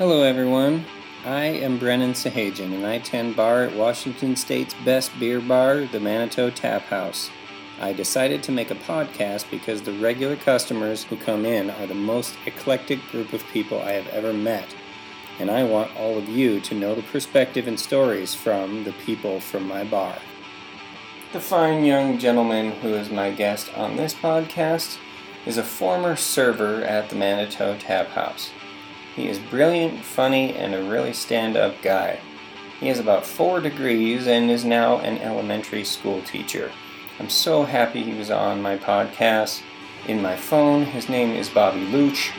Hello, everyone. I am Brennan Sahajan, and I tend bar at Washington State's best beer bar, the Manito Tap House. I decided to make a podcast because the regular customers who come in are the most eclectic group of people I have ever met, and I want all of you to know the perspective and stories from the people from my bar. The fine young gentleman who is my guest on this podcast is a former server at the Manito Tap House. He is brilliant, funny, and a really stand up guy. He has about four degrees and is now an elementary school teacher. I'm so happy he was on my podcast. In my phone, his name is Bobby Luch.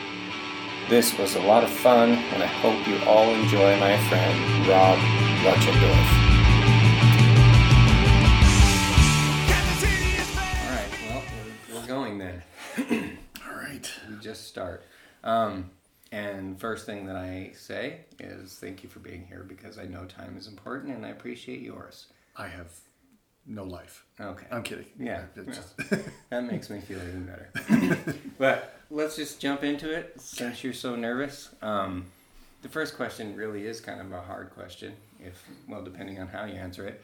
This was a lot of fun, and I hope you all enjoy my friend, Rob Luchendorf. All right, well, we're, we're going then. All right. we just start. Um, and first thing that I say is thank you for being here because I know time is important and I appreciate yours. I have no life. Okay. I'm kidding. Yeah, just- that makes me feel even better. but let's just jump into it since you're so nervous. Um, the first question really is kind of a hard question, if well, depending on how you answer it.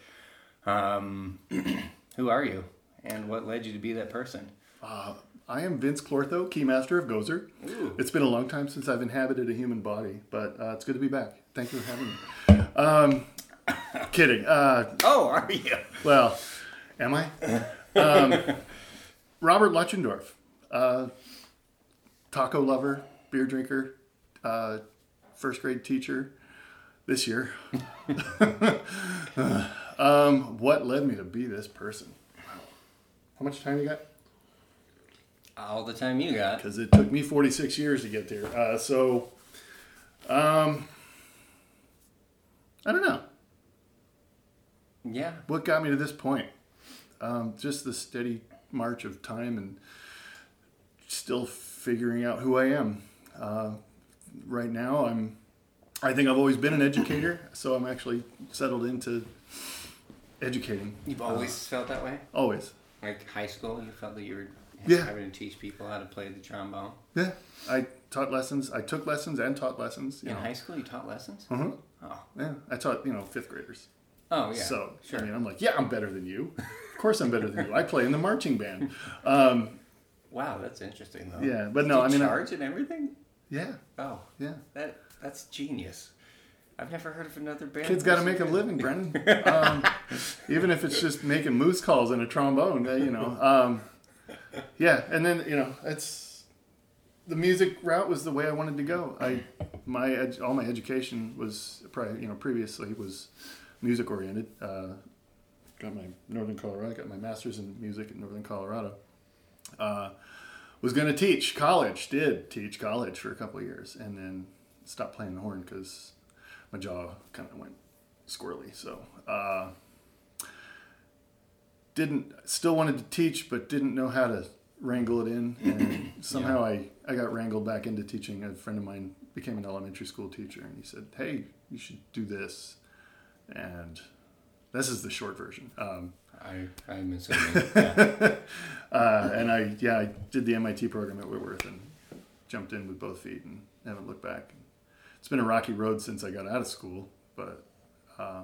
Um, who are you, and what led you to be that person? uh, I am Vince Clortho, Keymaster of Gozer. Ooh. It's been a long time since I've inhabited a human body, but uh, it's good to be back. Thank you for having me. Um, kidding. Uh, Oh, are you? well, am I? Um, Robert Luchendorf, uh, taco lover, beer drinker, uh, first grade teacher this year. um, what led me to be this person? How much time you got? All the time you got. because it took me 46 years to get there. Uh, so, um, I don't know Yeah. what got me to this point. Um, just the steady march of time and still figuring out who I am. Uh, right now, I'm. I think I've always been an educator, so I'm actually settled into educating. You've always felt that way? Always. Like high school, you felt that you were Yeah. having to teach people how to play the trombone. Yeah. I taught lessons. I took lessons and taught lessons. In know. high school, you taught lessons? Uh-huh. Oh. Yeah. I taught you know fifth graders. Oh, yeah. So sure. I mean, I'm like, yeah, I'm better than you. Of course, I'm better than you. I play in the marching band. Um, wow, that's interesting, though. Yeah, but no, I mean, I- charge and everything? yeah, Oh, yeah. that that's genius. I've never heard of another band. Kids got to make a living, Brendan. Um, even if it's just making moose calls in a trombone, uh, you know. Um, yeah, and then you know, it's the music route was the way I wanted to go. I my ed- all my education was probably you know previously was music oriented. Uh, got my Northern Colorado, got my master's in music in Northern Colorado. Uh, was going to teach college, did teach college for a couple years, and then stopped playing the horn because my jaw kind of went squirrely. So uh, didn't still wanted to teach, but didn't know how to wrangle it in, and somehow I I got wrangled back into teaching. A friend of mine became an elementary school teacher, and he said, "Hey, you should do this," and this is the short version. Um, I, I'm assuming. Yeah. uh, and I yeah I did the MIT program at Whitworth and jumped in with both feet and haven't looked back. It's been a rocky road since I got out of school, but uh,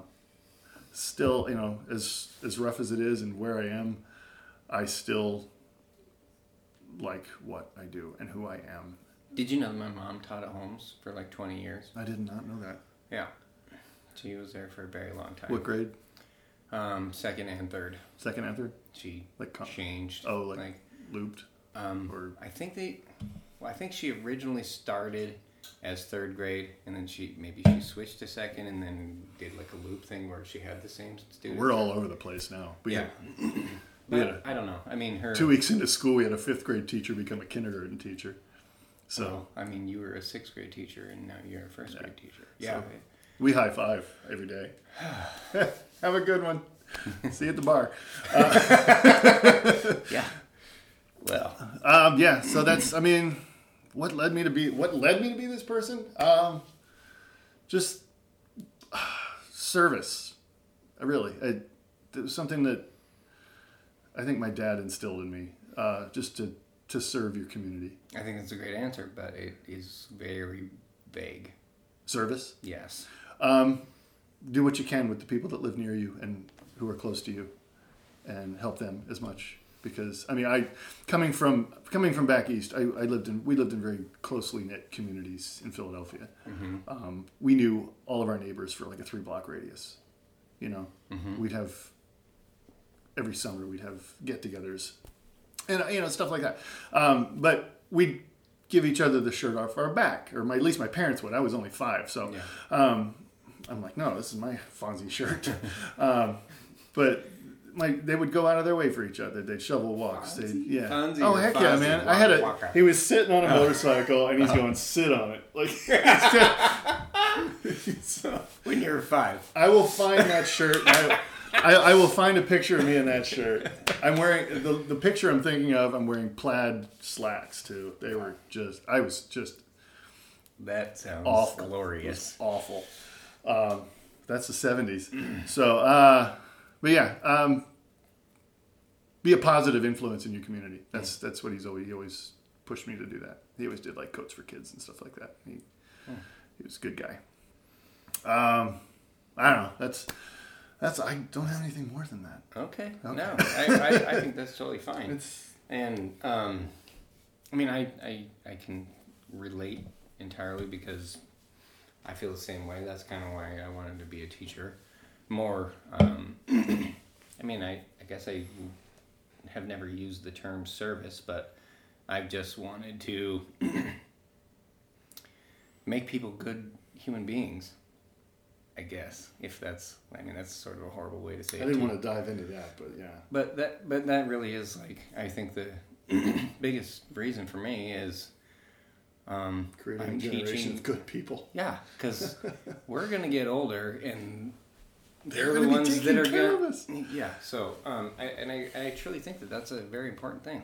still you know as as rough as it is and where I am, I still like what I do and who I am. Did you know that my mom taught at Holmes for like 20 years? I did not know that. Yeah. She was there for a very long time. What grade? Um, second and third. Second and third? She Like com- changed. oh like, looped Um, or I think they, well, I think she originally started as third grade, and then she maybe she switched to second, and then did like a loop thing where she had the same student. we're all over the place now. We yeah. had- But Yeah. I don't know. I mean, her. two weeks into school, we had a fifth grade teacher become a kindergarten teacher. So. So I mean, you were a sixth grade teacher, and now you're a first Yeah. grade teacher. Yeah. So- We high five every day. Have a good one. See you at the bar. yeah. Well, Um, yeah, so that's I mean, what led me to be what led me to be this person? Um, just service. I really, I, it was something that I think my dad instilled in me. Uh, just to to serve your community. I think that's a great answer, but it is very vague. service. Yes. Um, do what you can with the people that live near you and who are close to you, and help them as much. Because I mean, I coming from coming from back east, I, I lived in we lived in very closely knit communities in Philadelphia. Um, we knew all of our neighbors for like a three block radius. You know, we'd have every summer we'd have get-togethers, and you know stuff like that. Um, but we'd give each other the shirt off our back, or my, at least my parents would. I was only five, so Yeah. um, I'm like, no, this is my Fonzie shirt. um, but my they would go out of their way for each other. They'd shovel walks. They'd, yeah. Fonzie oh heck yeah, man! I had a. Waka? He was sitting on a motorcycle and he's going sit on it. Like, so, When you're five. I will find that shirt. I, I, I will find a picture of me in that shirt. I'm wearing the the picture I'm thinking of. I'm wearing plaid slacks too. They were just. I was just That sounds Awful. glorious. awful. Um, that's the seventies. So, uh, but yeah, um, be a positive influence in your community. That's that's what he's always he always pushed me to do that. He always did like coats for kids and stuff like that. He he was a good guy. Um, I don't know. That's that's I don't have anything more than that. Okay. Okay. No, I, I, I think that's totally fine. It's And um, I mean, I, I I can relate entirely because I feel the same way. That's kind of why I wanted to be a teacher. More, um, I mean, I I guess I have never used the term service, but I've just wanted to make people good human beings. I guess if that's, I mean, that's sort of a horrible way to say it. I didn't too. want to dive into that, but yeah. But that but that really is like I think the biggest reason for me is um, Creating I'm a generation teaching. of good people. Yeah, because we're gonna get older and They're they're the ones that are gonna. Yeah. So um, I, and I, I truly think that that's a very important thing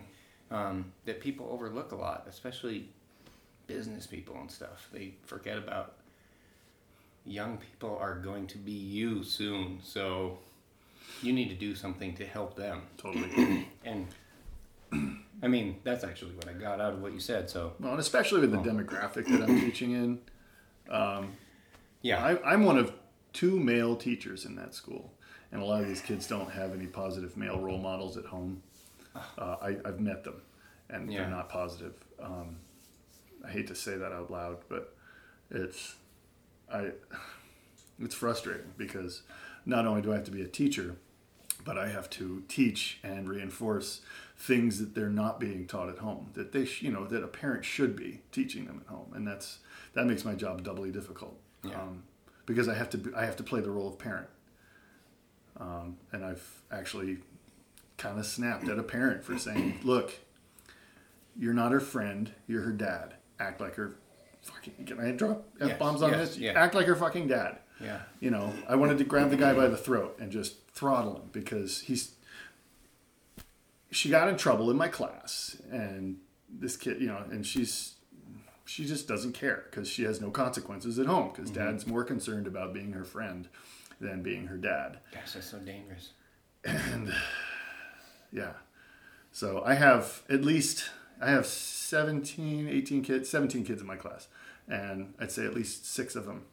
um, that people overlook a lot, especially business people and stuff. They forget about young people are going to be you soon, so you need to do something to help them. Totally. And I mean, that's actually what I got out of what you said. So well, and especially with the demographic that I'm teaching in. yeah, I, I'm one of two male teachers in that school, and a lot of these kids don't have any positive male role models at home. Uh, I, I've met them, and Yeah. they're not positive. Um, I hate to say that out loud, but it's I it's frustrating because not only do I have to be a teacher, but I have to teach and reinforce things that they're not being taught at home that they sh- you know that a parent should be teaching them at home, and that's that makes my job doubly difficult Yeah. um, because I have to be, I have to play the role of parent, um, and I've actually kind of snapped at a parent for saying, "Look, you're not her friend, you're her dad. Act like her fucking can I drop f bombs on yes, this? yeah. Act like her fucking dad." yeah, you know, I wanted to grab the guy by the throat and just throttle him because he's. She got in trouble in my class, and this kid, you know, and she's, she just doesn't care because she has no consequences at home because dad's more concerned about being her friend than being her dad. gosh, that's so dangerous. And yeah, so I have at least I have 17, 18 kids, 17 kids in my class, and I'd say at least six of them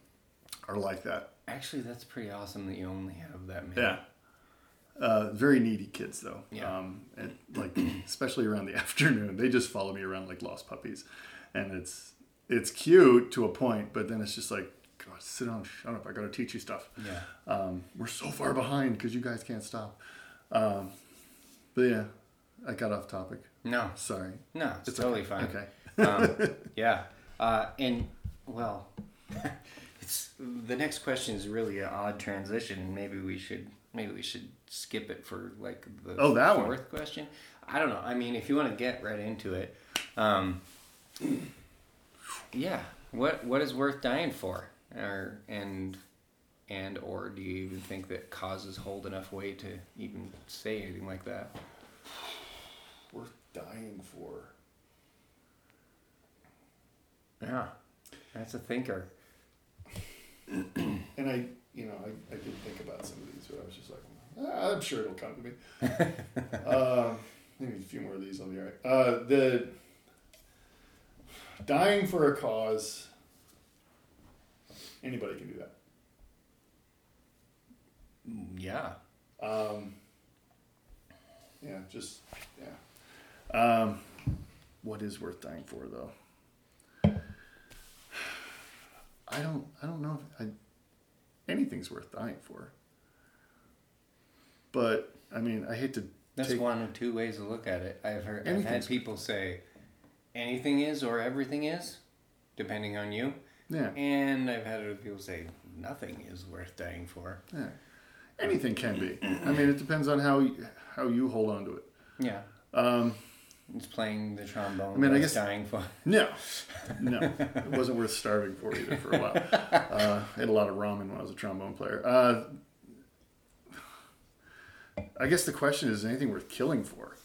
are like that. Actually, that's pretty awesome that you only have that many. Yeah. Uh, very needy kids though. Yeah. Um, and like especially around the afternoon, they just follow me around like lost puppies, and it's it's cute to a point, but then it's just like, God, sit down, shut up. I got to teach you stuff. Yeah. Um, we're so far behind because you guys can't stop. Um, but yeah, I got off topic. No, Sorry. no, it's, totally fine. Okay. um, yeah, uh, and well, it's the next question is really an odd transition. Maybe we should maybe we should skip it for like the Oh, that one. fourth question. I don't know. I mean, if you want to get right into it, um, yeah. What what is worth dying for, or and and or do you even think that causes hold enough weight to even say anything like that? Worth dying for. Yeah, that's a thinker. And I, you know, I, I did think about some of these, but I was just like, ah, I'm sure it'll come to me. uh, maybe a few more of these, I'll be all right. Uh, the dying for a cause. Anybody can do that. Yeah. Um, yeah, just yeah. Um, what is worth dying for, though? I don't. I don't know. If I, anything's worth dying for. But I mean, I hate to. That's take, one of two ways to look at it. I've heard. I've had people say, anything is or everything is, depending on you. Yeah, And I've had other people say, nothing is worth dying for. yeah. Anything can be. I mean, it depends on how you, how you hold on to it. Yeah. Um, It's playing the trombone. I mean, I guess- dying for. no, no, it wasn't worth starving for either for a while. Uh, I had a lot of ramen when I was a trombone player. Uh, I guess the question is, is anything worth killing for?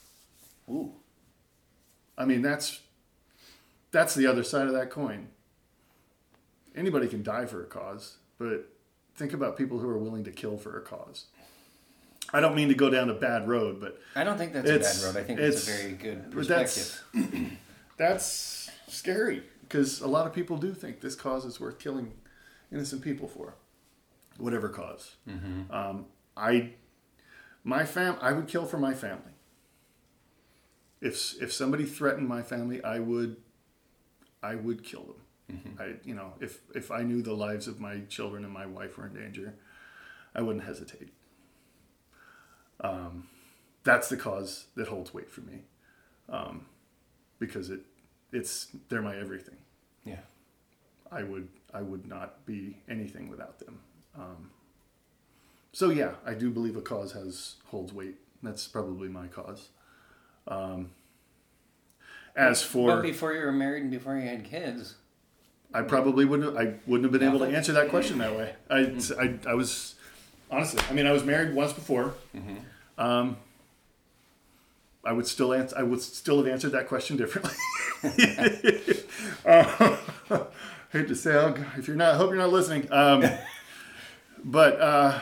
Ooh. I mean, that's that's the other side of that coin. Anybody can die for a cause, but think about people who are willing to kill for a cause. I don't mean to go down a bad road, but I don't think that's It's- a bad road. I think it's, a very good perspective. that's that's scary because a lot of people do think this cause is worth killing innocent people for, whatever because Um, I, my fam, I would kill for my family. If if somebody threatened my family, I would, I would kill them. I, you know, if if I knew the lives of my children and my wife were in danger, I wouldn't hesitate. Um, that's the cause that holds weight for me, um, because it, it's they're my everything. yeah. I would I would not be anything without them. Um, so yeah, I do believe a cause has holds weight. That's probably my cause. Um, as But for before you were married and before you had kids, I probably wouldn't I wouldn't have been able to answer that question that way. I, I, I was honestly I mean I was married once before. Um, I would still answer I would still have answered that question differently. uh, hate to say I'll, if you're not I hope you're not listening. Um, but uh,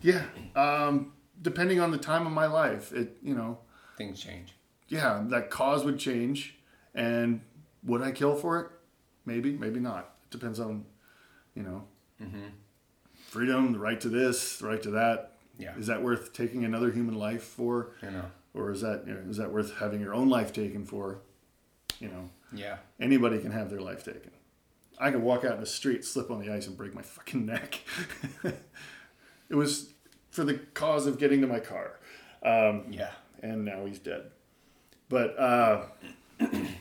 yeah, um, depending on the time of my life, it you know things change. Yeah, that cause would change. And would I kill for it? Maybe, maybe not. It depends on, you know, freedom, the right to this, the right to that. Yeah. Is that worth taking another human life for, You know. or is that you know, is that worth having your own life taken for? You know, Yeah. anybody can have their life taken. I could walk out in the street, slip on the ice, and break my fucking neck. it was for the cause of getting to my car Um, Yeah. and now he's dead. But uh,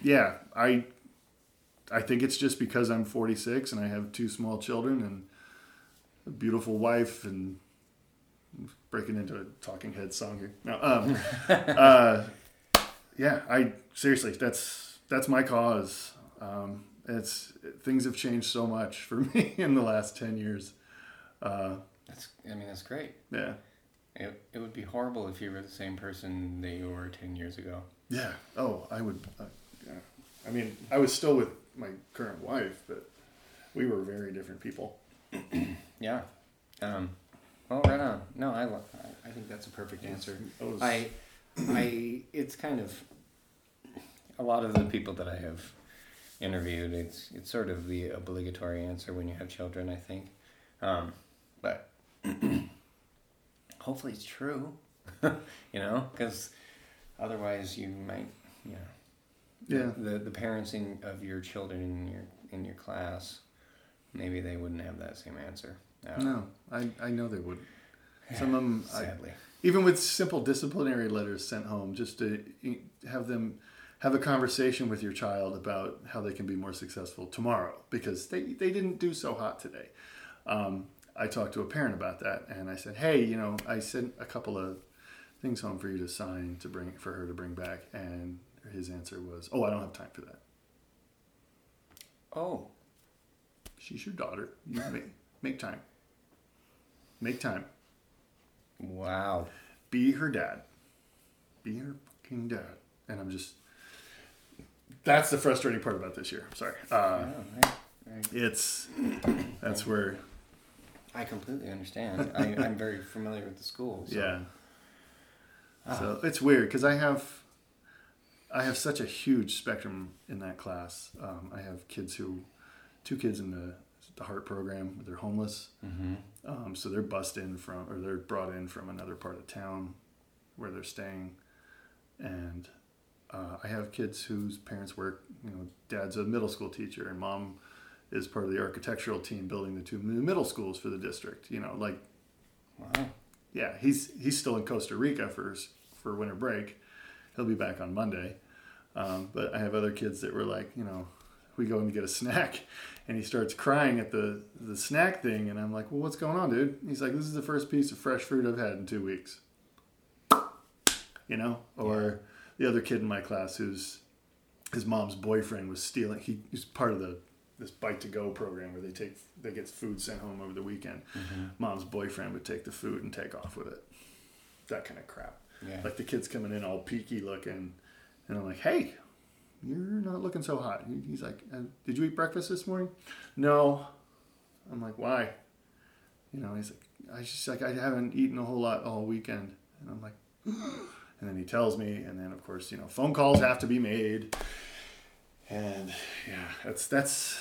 yeah, I I think it's just because I'm 46 and I have two small children and a beautiful wife and breaking into a Talking Heads song here. No, um, uh, yeah, I seriously that's that's my cause. Um, it's things have changed so much for me in the last 10 years. Uh, That's. I mean, that's great. yeah, It, it would be horrible if you were the same person that you were ten years ago. Yeah. Oh, I would. Uh, yeah. I mean, I was still with my current wife, but we were very different people. Yeah. Um, well, right on. No, I, lo- I, think that's a perfect answer. I was- I, I, it's kind of a lot of the people that I have interviewed. It's it's sort of the obligatory answer when you have children. I think, um, but hopefully it's true. you know, because otherwise you might, you know, Yeah. the the parents in, of your children in your in your class, maybe they wouldn't have that same answer. Uh, No, I, I know they would. Some of them, I, sadly. even with simple disciplinary letters sent home, just to have them have a conversation with your child about how they can be more successful tomorrow because they, they didn't do so hot today. Um, I talked to a parent about that and I said, hey, you know, I sent a couple of things home for you to sign to bring for her to bring back, and his answer was, oh, I don't have time for that. Oh, She's your daughter. You make make time. Make time. wow. Be her dad. Be her fucking dad. And I'm just. That's the frustrating part about this year. Sorry. Uh, Oh, it's that's where I completely understand. I, I'm very familiar with the school. So. yeah. So it's weird because I have I have such a huge spectrum in that class. Um, I have kids who two kids in the the heart program. They're homeless, Mm-hmm. um, so they're bussed in from or they're brought in from another part of town where they're staying, and uh, I have kids whose parents work. You know, dad's a middle school teacher, and mom is part of the architectural team building the two new middle schools for the district. You know, like Wow. Yeah, he's he's still in Costa Rica for for winter break. He'll be back on Monday. Um, but I have other kids that were like, you know, we go in to get a snack, and he starts crying at the the snack thing, and I'm like, well, what's going on, dude? He's like, this is the first piece of fresh fruit I've had in two weeks. You know, or the other kid in my class who's his mom's boyfriend was stealing. He, he's part of the this Bite2Go program where they take they get food sent home over the weekend. Mom's boyfriend would take the food and take off with it. That kind of crap. Yeah. Like the kids coming in all peaky looking, and I'm like, "Hey, you're not looking so hot." He's like, uh, "Did you eat breakfast this morning?" No. I'm like, "Why?" You know, he's like, "I just like I haven't eaten a whole lot all weekend," and I'm like, and then he tells me, and then of course, you know, phone calls have to be made, and yeah, that's that's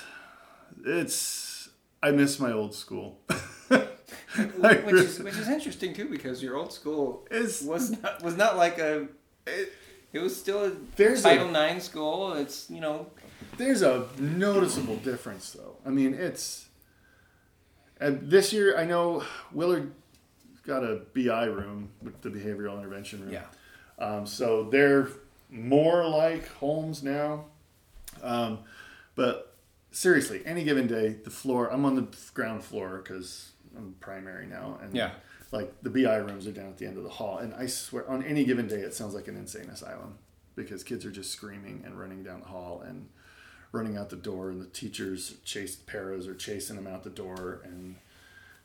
it's. I miss my old school. Which is which is interesting too because your old school It's- was not was not like a It- it was still a There's a- Title IX school. It's you know There's a noticeable difference, though. I mean, it's and this year. I know Willard got a BI room with the behavioral intervention room. yeah Um, so they're more like homes now. Um, but seriously, any given day, the floor. I'm on the ground floor because I'm primary now, and Yeah. like the BI rooms are down at the end of the hall. And I swear, on any given day, it sounds like an insane asylum because kids are just screaming and running down the hall and running out the door, and the teachers chase paras are chasing them out the door, and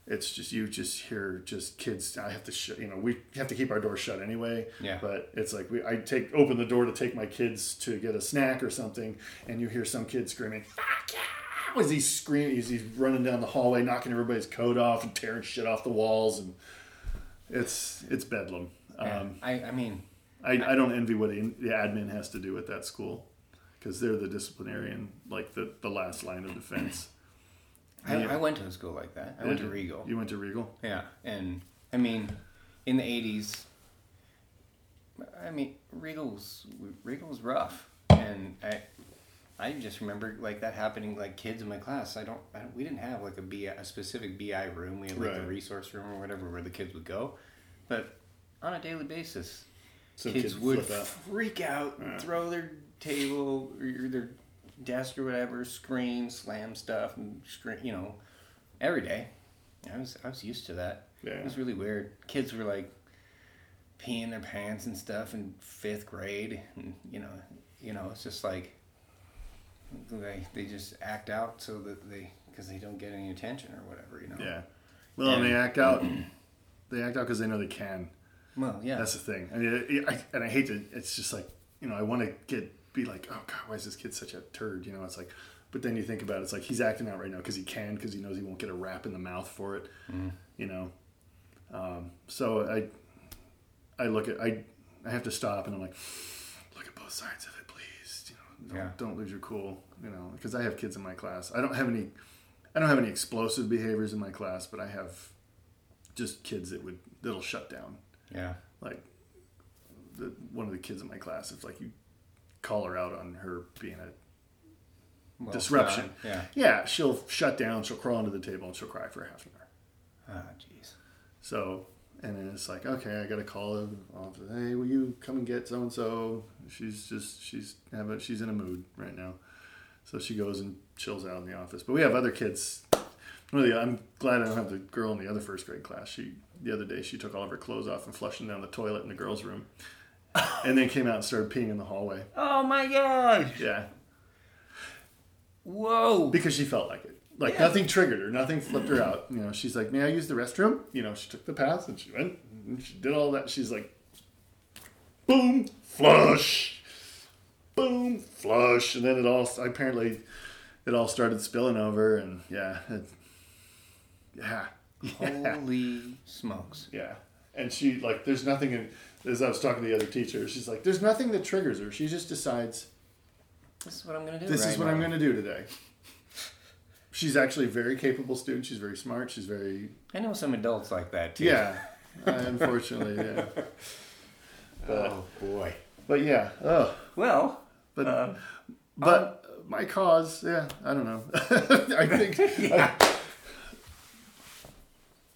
it's just you just hear just kids. I have to shut. You know, we have to keep our door shut anyway. Yeah. But it's like we I take open the door to take my kids to get a snack or something, and you hear some kid screaming, "Fuck yeah!" As he's screaming, he's running down the hallway, knocking everybody's coat off and tearing shit off the walls, and it's it's bedlam. Yeah. Um, I I mean I, I don't envy what the, the admin has to do at that school because they're the disciplinarian, like the, the last line of defense. I, Yeah. I went to a school like that. I went to Regal. You went to Regal? Yeah, and I mean, in the '80s, I mean, Regal was Regal was rough, and I, I just remember like that happening. Like kids in my class, I don't, I don't we didn't have like a BI, a specific BI room. We had like the Right. resource room or whatever where the kids would go, but on a daily basis, So kids, would out. freak out, Yeah. throw their table or their desk or whatever, scream, slam stuff, and scream, you know, every day. I was I was used to that. Yeah. It was really weird. Kids were like peeing their pants and stuff in fifth grade, and you know, you know, it's just like they they just act out so that they because they don't get any attention or whatever, you know. Yeah. Well, and they act out. They act out because they know they can. Well, yeah. That's the thing. I mean, it, I, and I hate to. It's just like you know, I want to get be like, oh god, why is this kid such a turd? You know, it's like, but then you think about it, it's like he's acting out right now because he can, because he knows he won't get a rap in the mouth for it. You know, um, so I, I look at I, I have to stop and I'm like, look at both sides of it, please. You know, don't, Yeah. don't lose your cool. You know, because I have kids in my class. I don't have any, I don't have any explosive behaviors in my class, but I have just kids that would that'll shut down yeah. like the, one of the kids in my class if like you call her out on her being a Well, disruption. yeah. yeah she'll shut down she'll crawl under the table and she'll cry for half an hour. Ah, jeez. so and then it's like okay i gotta call her off hey will you come and get so and so she's just she's have a, she's in a mood right now. So she goes and chills out in the office. But we have other kids. The, I'm glad I don't have the girl in the other first grade class. She the other day she took all of her clothes off and flushed them down the toilet in the girls' room, and then came out and started peeing in the hallway. Oh my gosh! Yeah, Whoa! because she felt like it. Like Yeah. nothing triggered her, nothing flipped her out. You know, she's like, "May I use the restroom?" You know, she took the pass and she went and she did all that. She's like, boom, flush, boom, flush, and then it all apparently it all started spilling over, and yeah, it, yeah, yeah. Holy smokes! Yeah. And she like there's nothing in as I was talking to the other teacher, she's like, There's nothing that triggers her. She just decides This is what I'm gonna do. this right is what now. I'm gonna do today. she's actually a very capable student. She's very smart. She's very I know some adults like that too. yeah. uh, unfortunately, yeah. But, Oh boy. but yeah. Oh, Well, but uh, but my cause, yeah. I don't know. I think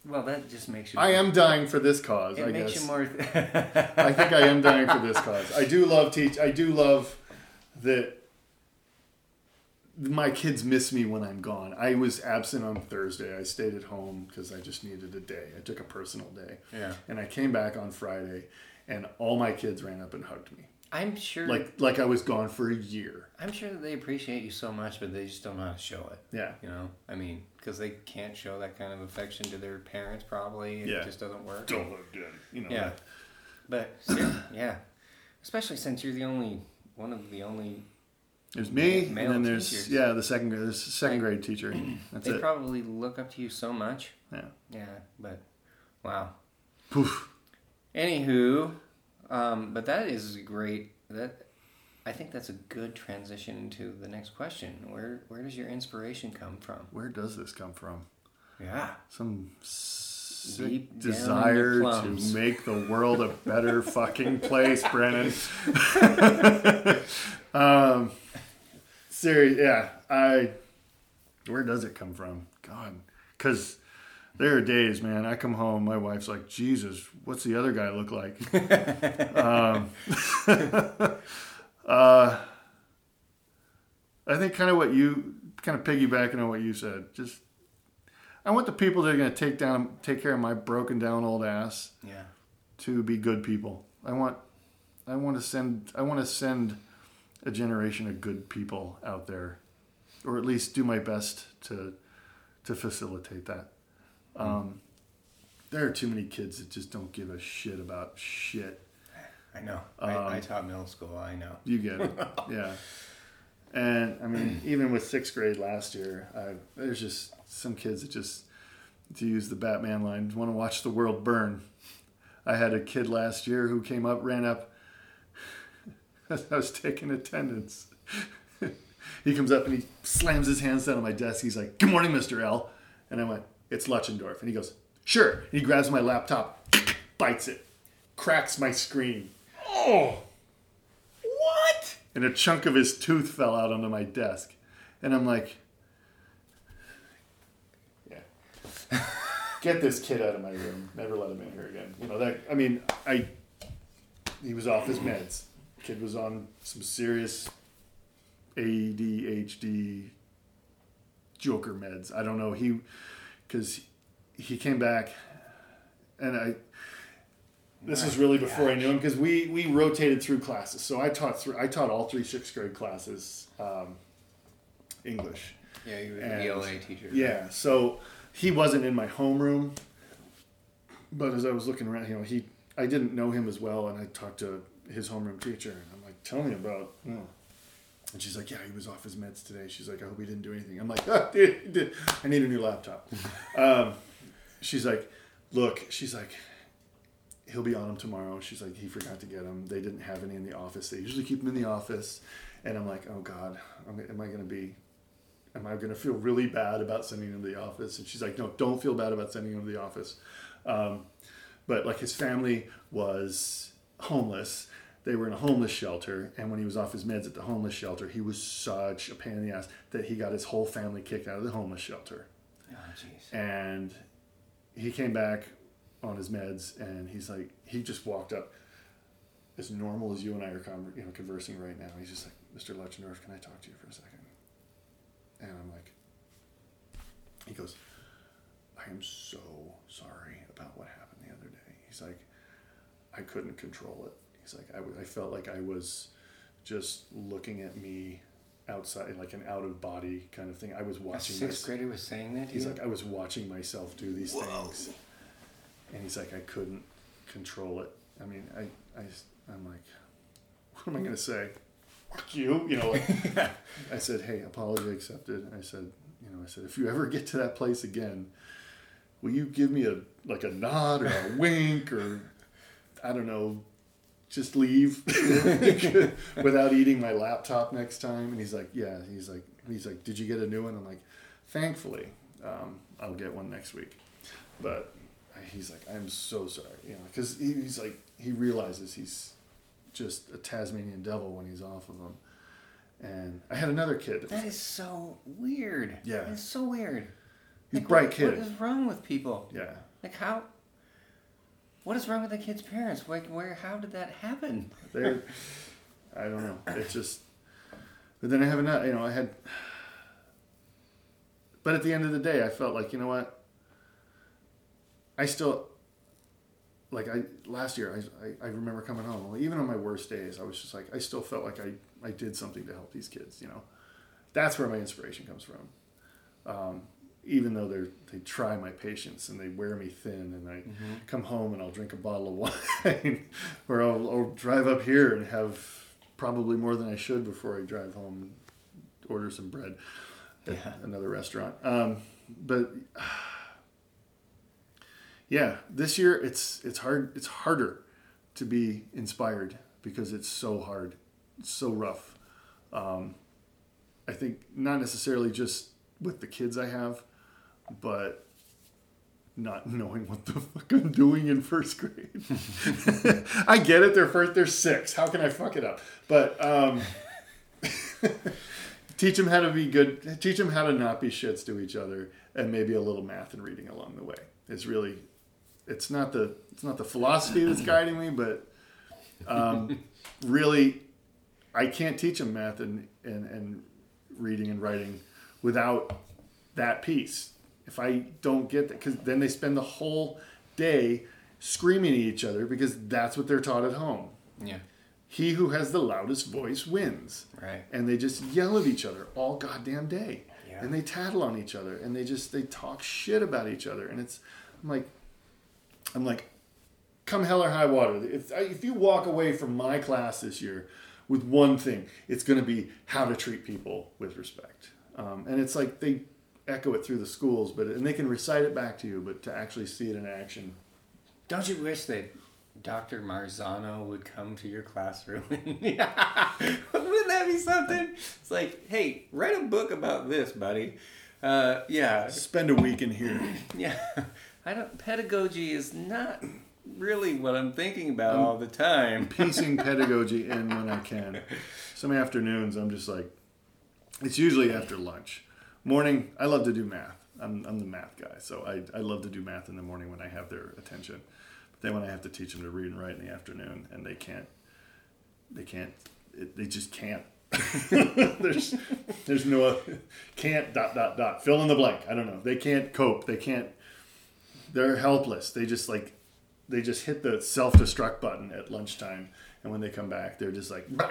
well, that just makes you. I am dying for this cause. It I makes guess. you more. I think I am dying for this cause. I do love teach. I do love that my kids miss me when I'm gone. I was absent on Thursday. I stayed at home because I just needed a day. I took a personal day, yeah. and I came back on Friday, and all my kids ran up and hugged me, I'm sure. like like I was gone for a year. I'm sure that they appreciate you so much, but they just don't know how to show it. Yeah, You know, I mean, because they can't show that kind of affection to their parents. Probably, Yeah. it just doesn't work. don't look good. You know. Yeah, but yeah, especially since you're the only one of the only. There's me, Male and then there's teachers. yeah the second grade. There's a second grade teacher. That's they it. probably look up to you so much. Yeah. Yeah, but wow. Poof. Anywho, um, but that is great. That I think that's a good transition into the next question. Where where does your inspiration come from? Where does this come from? Yeah. some sick Deep down in the desire to make the world a better fucking place, Brennan. um, serious, yeah. I. Where does it come from? God, because there are days, man. I come home, my wife's like, "Jesus, what's the other guy look like?" um, uh, I think kind of what you kind of piggybacking on what you said, just I want the people that are going to take down, take care of my broken down old ass Yeah. to be good people. I want, I want to send, I want to send a generation of good people out there, or at least do my best to, to facilitate that. Um, there are too many kids that just don't give a shit about shit. I know. I, Um, I taught middle school. I know. You get it, yeah. And I mean, even with sixth grade last year, I, there's just some kids that just, to use the Batman line, want to watch the world burn. I had a kid last year who came up, ran up as I was taking attendance. he comes up and he slams his hands down on my desk. He's like, "Good morning, Mr. L." And I went, "It's Luchendorf." And he goes, "Sure." And he grabs my laptop, bites it, cracks my screen. Oh, what? And a chunk of his tooth fell out onto my desk. And I'm like, yeah. Get this kid out of my room. Never let him in here again. You know that. I mean, I. He was off his meds. Kid was on some serious ADHD Joker meds. I don't know. He, because he came back, and I. This is really before I knew him because we we rotated through classes. So I taught through I taught all three sixth grade classes um, English. Yeah, you were an ELA teacher. Yeah, so he wasn't in my homeroom, but as I was looking around, you know, he I didn't know him as well, and I talked to his homeroom teacher, and I'm like, "Tell me about," you know. And she's like, "Yeah, he was off his meds today." She's like, "I hope he didn't do anything." I'm like, ah, dude, he did. "I need a new laptop." um, she's like, "Look," she's like. He'll be on them tomorrow. She's like, he forgot to get them. They didn't have any in the office. They usually keep them in the office. And I'm like, oh God, am I- am I going to be am I going to feel really bad about sending him to the office? And she's like, no, don't feel bad about sending him to the office. Um, but like his family was homeless. They were in a homeless shelter. And when he was off his meds at the homeless shelter, he was such a pain in the ass that he got his whole family kicked out of the homeless shelter. Oh. And he came back on his meds and he's like, he just walked up as normal as you and I are conver- you know, conversing right now. He's just like, Mr. Luchendorf, can I talk to you for a second? And I'm like, he goes, I am so sorry about what happened the other day. He's like, I couldn't control it. He's like, I felt like I was just looking at me outside, like an out of body kind of thing. I was watching. A watching sixth my- grader was saying that. He's you? like, I was watching myself do these things, and he's like, I couldn't control it. I mean, I, I, am like, what am I gonna say? Fuck you, you know. Like, I said, hey, apology accepted. I said, you know, I said, if you ever get to that place again, will you give me a like a nod or a wink or I don't know, just leave without eating my laptop next time? And he's like, yeah. He's like, he's like, did you get a new one? I'm like, thankfully, um, I'll get one next week. But he's like, I'm so sorry, you know, because he, he's like, he realizes he's just a Tasmanian devil when he's off of them. And I had another kid. That is so weird. Yeah. It's so weird. He's Like, bright what- kid. What is wrong with people? Yeah. Like how? What is wrong with the kid's parents? Like where? How did that happen? They're, I don't know. It's just, but then I have another, you know, I had, but at the end of the day, I felt like, you know what? I still, like I, last year, I, I, I remember coming home, even on my worst days, I was just like, I still felt like I, I did something to help these kids, you know? That's where my inspiration comes from. Um, even though they're, they try my patience and they wear me thin and I come home and I'll drink a bottle of wine or I'll, I'll drive up here and have probably more than I should before I drive home and order some bread at Yeah. another restaurant. Um, but yeah, this year it's it's hard it's harder to be inspired because it's so hard, it's so rough. Um, I think not necessarily just with the kids I have, but not knowing what the fuck I'm doing in first grade. I get it. They're first. They're six. How can I fuck it up? But um, teach them how to be good. Teach them how to not be shits to each other, and maybe a little math and reading along the way. It's really, it's not the it's not the philosophy that's guiding me, but um, really, I can't teach them math and, and and reading and writing without that piece. If I don't get that, because then they spend the whole day screaming at each other because that's what they're taught at home. Yeah. He who has the loudest voice wins. Right. And they just yell at each other all goddamn day. Yeah. And they tattle on each other and they just they talk shit about each other. And it's I'm like I'm like, come hell or high water. If if you walk away from my class this year with one thing, it's going to be how to treat people with respect. Um, and it's like they echo it through the schools, but and they can recite it back to you, but to actually see it in action. Don't you wish that Dr. Marzano would come to your classroom? Wouldn't that be something? It's like, hey, write a book about this, buddy. Uh, yeah, Spend a week in here. yeah. I don't. Pedagogy is not really what I'm thinking about all the time. piecing pedagogy in when I can. Some afternoons, I'm just like, it's usually after lunch. Morning, I love to do math. I'm, I'm the math guy, so I, I love to do math in the morning when I have their attention. But then when I have to teach them to read and write in the afternoon, and they can't, they can't, it, they just can't. there's, there's no can't dot dot dot fill in the blank. I don't know. They can't cope. They can't. They're helpless. They just like they just hit the self destruct button at lunchtime, and when they come back, they're just like, "Bah!"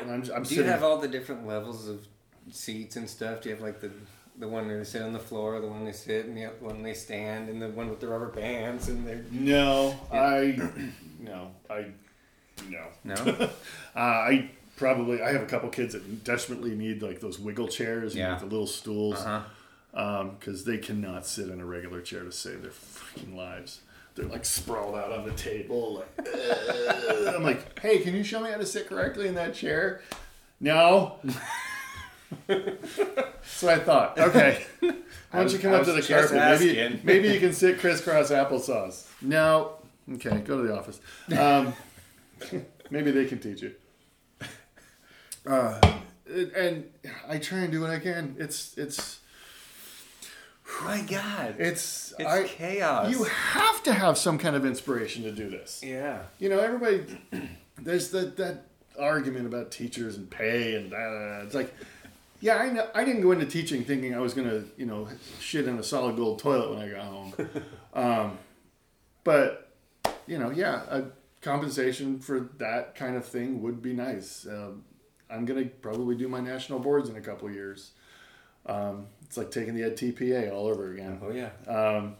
and I'm, I'm Do you have all the different levels of seats and stuff? Do you have like the the one where they sit on the floor, the one they sit, and the one they stand, and the one with the rubber bands, and they're no, I no, I no. no. Uh, I probably I have a couple kids that desperately need like those wiggle chairs, Yeah. the little stools, Uh-huh. because they cannot sit in a regular chair to save their freaking lives. They're like sprawled out on the table. Like, I'm like, hey, can you show me how to sit correctly in that chair? No. So I thought, okay, why don't you come up to the carpet? Maybe, maybe you can sit crisscross applesauce. No. Okay, go to the office. Um, maybe they can teach you. Uh, and I try and do what I can. It's it's My God, it's, it's I, chaos. You have to have some kind of inspiration to do this. yeah. You know, everybody. There's that that argument about teachers and pay and da, da, da. it's like, yeah, I know. I didn't go into teaching thinking I was gonna, you know, shit in a solid gold toilet when I got home. um, but you know, yeah, a compensation for that kind of thing would be nice. Um, I'm gonna probably do my national boards in a couple years. Um, it's like taking the Ed TPA all over again Oh yeah. um,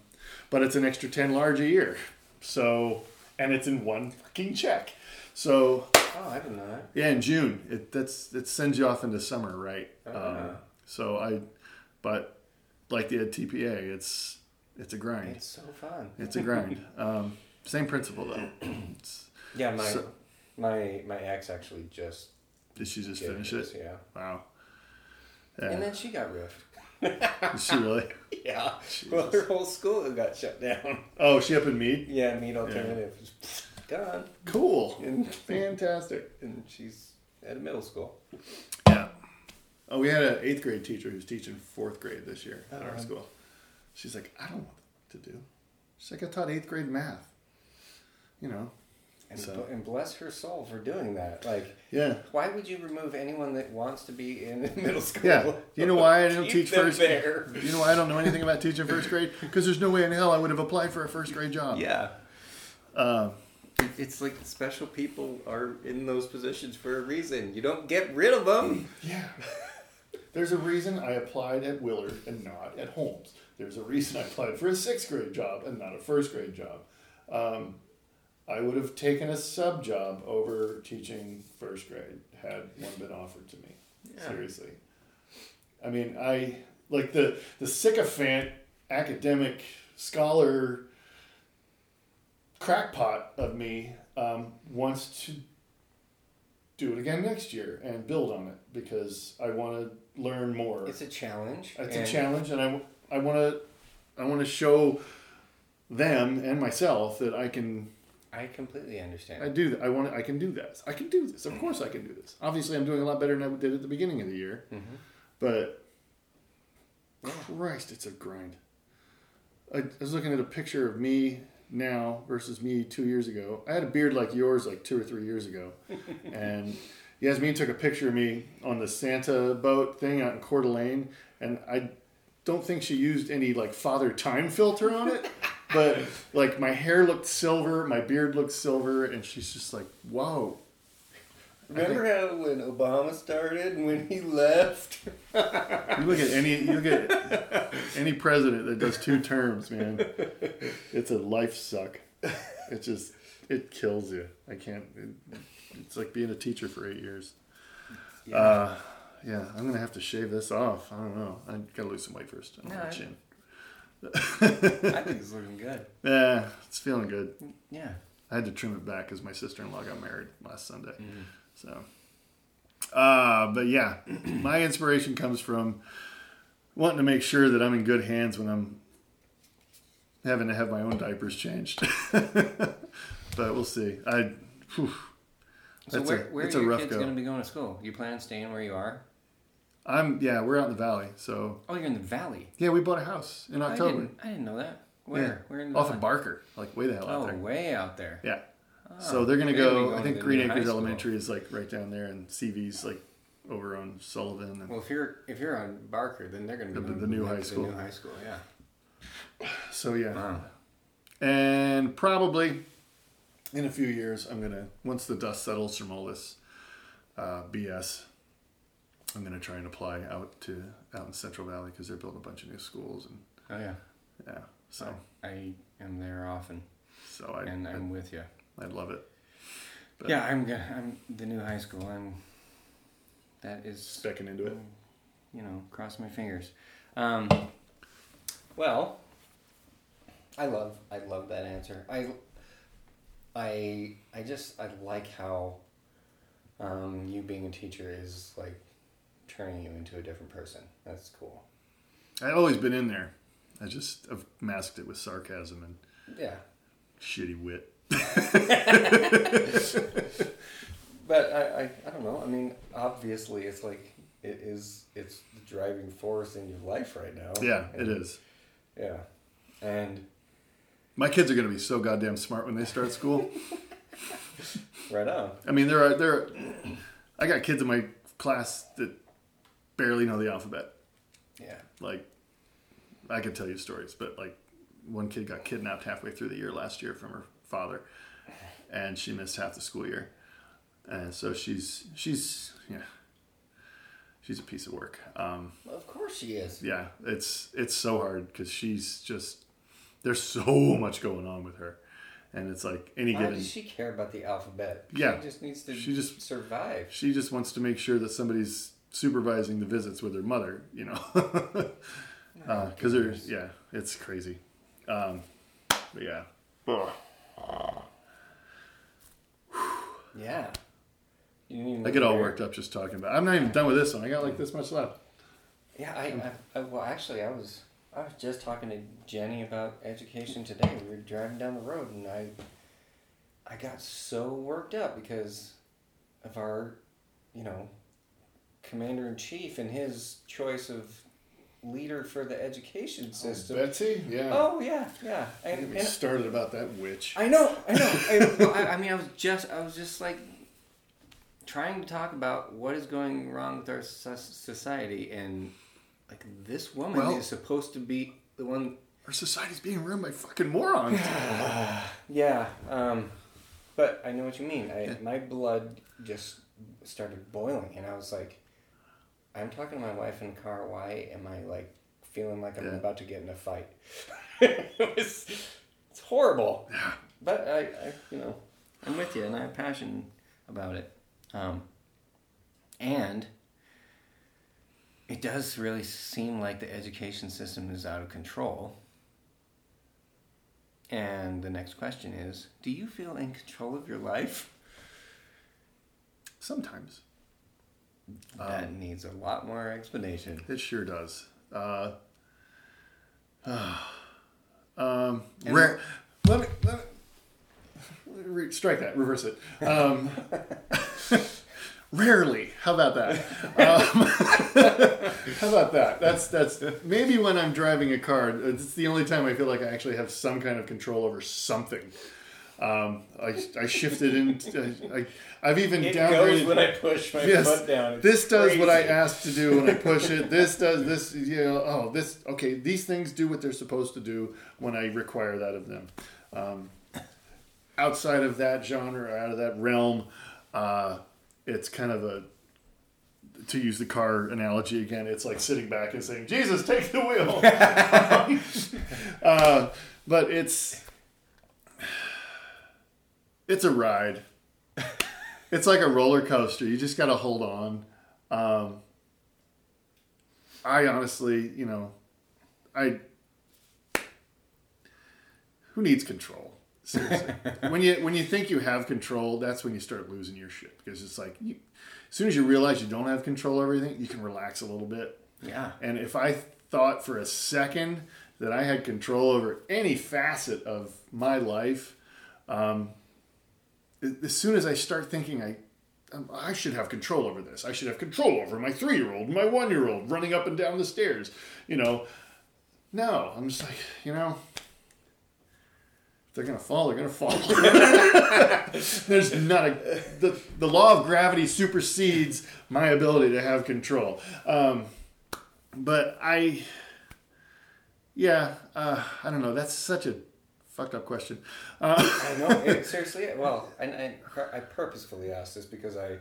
but it's an extra 10 large a year so and it's in one fucking check so Oh, I didn't know that. yeah in june it that's it sends you off into summer right um, Ah. so i but like the ed tpa it's it's a grind It's so fun. it's a grind um, same principle though it's, Yeah, my So- my my ex actually just did she just finish this, it Yeah. wow Yeah. And then she got riffed. She really? Yeah. Well, her whole school got shut down. Oh, she up in Mead? Yeah, Mead Alternative. Just Gone. Cool. And, Fantastic. and she's at a middle school. Yeah. Oh, we had an eighth grade teacher who's teaching fourth grade this year at our Uh-oh. school. She's like, I don't know what to do. She's like, I taught eighth grade math. You know. And, So- and bless her soul for doing that. Like, Yeah. why would you remove anyone that wants to be in middle school? Yeah. You know why I don't teach first there. You know why I don't know anything about teaching first grade? Because there's no way in hell I would have applied for a first grade job. Yeah. Uh, It's like special people are in those positions for a reason. You don't get rid of them. yeah. There's a reason I applied at Willard and not at Holmes. There's a reason I applied for a sixth grade job and not a first grade job. Um, I would have taken a sub job over teaching first grade had one been offered to me. Yeah. Seriously. I mean, I like the the sycophant academic scholar crackpot of me um, wants to do it again next year and build on it because I want to learn more. It's a challenge. It's a challenge, and I I want to I want to show them and myself that I can I completely understand. I do that. I want I can do this. I can do this. Of course I can do this. Obviously I'm doing a lot better than I did at the beginning of the year. Mhm. But Christ, it's a grind. I, I was looking at a picture of me now versus me two years ago. I had a beard like yours like two or three years ago. and Yasmin took a picture of me on the Santa boat thing out in Coeur d'Alene. And I don't think she used any like father time filter on it. but like my hair looked silver, my beard looked silver. And she's just like, whoa. Remember how when Obama started and when he left? You look at any you look at any president that does two terms, man. It's a life suck. It just it kills you. I can't. It, it's like being a teacher for eight years. Yeah. Uh, yeah, I'm gonna have to shave this off. I don't know. I gotta lose some weight first. on No, my I- chin. I think it's looking good. Yeah, it's feeling good. Yeah. I had to trim it back because my sister-in-law got married last Sunday. Mm-hmm. So, uh, but yeah, my inspiration comes from wanting to make sure that I'm in good hands when I'm having to have my own diapers changed. but we'll see. I, whew, So That's where, a- where it's are your kids go. going to be going to school? You plan on staying where you are? I'm yeah, we're out in the valley. So Oh, you're in the valley. yeah, we bought a house in I October. didn't, I didn't know that. Where? Yeah, Where in the off valley? of Barker, like way the hell out there. Oh, there. way out there. Yeah. Oh, So they're gonna go. go I think the Green Acres. Elementary is like right down there, and CV's like over on Sullivan. And Well, if you're if you're on Barker, then they're going to be The- the moving new to high school. The new high school, yeah. so yeah, Wow. and probably in a few years, I'm gonna once the dust settles from all this uh, BS, I'm gonna try and apply out to out in Central Valley because they're building a bunch of new schools and Oh yeah. yeah. So I am there often, so I and I'm with you. I, I love it. But- Yeah, I'm. go- I'm the new high school. I'm. That is Specking into it. you know, cross my fingers. Um, well, I love I love that answer. I I I just I like how um, you being a teacher is like turning you into a different person. That's cool. I've always been in there. I just have masked it with sarcasm and Yeah, shitty wit. but I, I I don't know. I mean, obviously, it's like it is. It's the driving force in your life right now. Yeah, it And- is. Yeah, and My kids are going to be so goddamn smart when they start school. right on. I mean, there are there. Are, I got kids in my class that barely know the alphabet. Yeah. Like, I could tell you stories, but like, one kid got kidnapped halfway through the year last year from her father, and she missed half the school year, and so she's she's yeah, she's a piece of work. Um, Of course she is. yeah, it's it's so hard because she's just there's so much going on with her, and it's like any Why given does she care about the alphabet? Yeah. She just needs to She just- survive. she just wants to make sure that somebody's supervising the visits with her mother, you know, because there's yeah, it's crazy. Um, but yeah, Yeah. You didn't even I get all worked up just talking about. It. I'm not even done with this one. I got like this much left. Yeah, I, I, I well actually I was I was just talking to Jenny about education today. We were driving down the road and I I got so worked up because of our, you know, commander in chief and his choice of leader for the education system. Oh, Betsy, yeah. Oh yeah, yeah. And, we and started about that witch. I know, I know. I, I, mean, I was just, I was just like trying to talk about what is going wrong with our society, and like this woman Well- is supposed to be the one. Our society's being run by fucking morons. Yeah, um, but I know what you mean. I, my blood just started boiling, and I was like, I'm talking to my wife in the car. Why am I like feeling like I'm Yeah. about to get in a fight? it was, it's horrible. Yeah. But I, I, you know, I'm with you, and I have passion about it. Um, and it does really seem like the education system is out of control. And the next question is Do you feel in control of your life? Sometimes. That needs a lot more explanation. It sure does. Uh, um, And- rare. Let me, let me re- strike that. Reverse it. Um, rarely. How about that? Um, how about that? That's that's maybe when I'm driving a car. It's the only time I feel like I actually have some kind of control over something. Um, I, I shifted in. I, I've even it downgraded. when I push my Yes, this does what I asked to do when I push it. This does this. You know, oh, this. Okay, these things do what they're supposed to do when I require that of them. Um, outside of that genre, out of that realm, uh, it's kind of a. To use the car analogy again, it's like sitting back and saying, "Jesus, take the wheel." uh, but it's it's a ride. It's like a roller coaster. You just got to hold on. Um, I honestly, you know, I who needs control? Seriously, when you when you think you have control, that's when you start losing your shit because it's like you, as soon as you realize you don't have control over everything, you can relax a little bit. Yeah. And if I thought for a second that I had control over any facet of my life, um, as soon as I start thinking I, um, I should have control over this. I should have control over my three-year-old, my one-year-old running up and down the stairs. You know, no, I'm just like, you know, they're gonna fall, they're gonna fall. There's not a the the law of gravity supersedes my ability to have control. Um, but I, yeah, uh, I don't know. That's such a fucked up question. Uh, I know. It, seriously, well, and, and I purposefully asked this because I,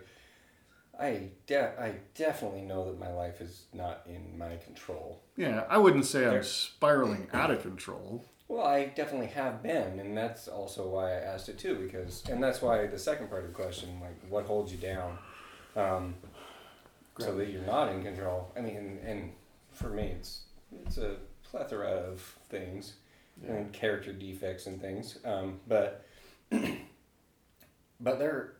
I, de- I definitely know that my life is not in my control. yeah, I wouldn't say I'm spiraling out of control. Well, I definitely have been, and that's also why I asked it too, because, and that's why the second part of the question, like, what holds you down, um, so that you're not in control. I mean, and, and for me, it's it's a plethora of things, and character defects and things, um, but but they're,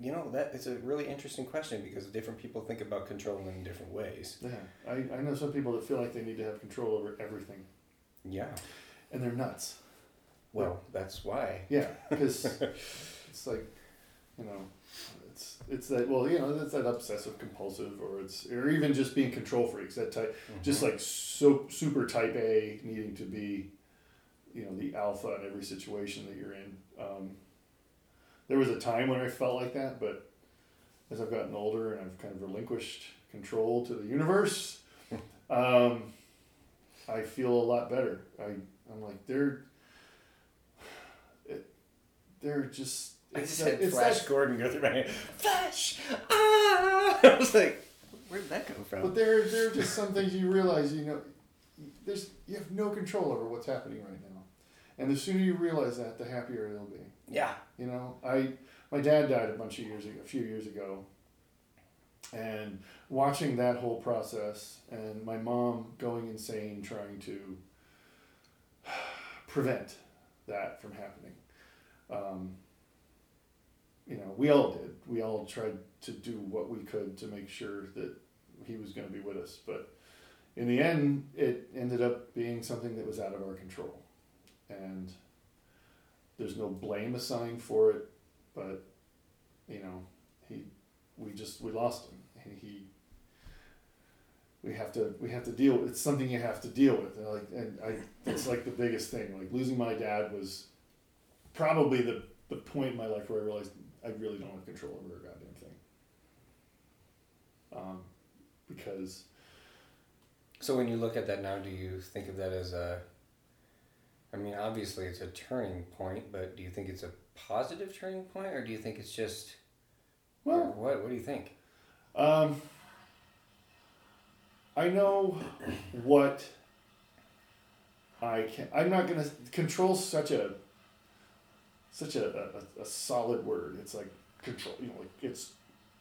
you know, that it's a really interesting question because different people think about control in different ways. Yeah, I, I know some people that feel like they need to have control over everything, Yeah. and they're nuts. Well, that's why. Yeah, because it's like, you know, it's that well, you know, it's that obsessive compulsive, or it's or even just being control freaks. That type, just like so super type A, needing to be, you know, the alpha in every situation that you're in. Um, there was a time when I felt like that, but as I've gotten older and I've kind of relinquished control to the universe, um, I feel a lot better. I I'm like they're it, they're just I just that- had Flash that- Gordon go through my head. Flash! Ah! I was like, where'd that come from? but there there are just some things you realize you know there's you have no control over what's happening right now, and the sooner you realize that, the happier it'll be. Yeah. You know, I my dad died a bunch of years ago, a few years ago, and watching that whole process, and my mom going insane trying to prevent that from happening. Um, you know, we all did. We all tried to do what we could to make sure that he was going to be with us. But in the end, it ended up being something that was out of our control, and there's no blame assigned for it. But you know, he we just we lost him. And he we have to we have to deal with it's something you have to deal with and like and I it's like the biggest thing like losing my dad was probably the the point in my life where I realized I really don't have control over a goddamn thing um, because so when you look at that now do you think of that as a I mean obviously it's a turning point but do you think it's a positive turning point or do you think it's just well what what do you think um, I know what I can. I'm not gonna control such a such a, a, a solid word. It's like control. You know, like it's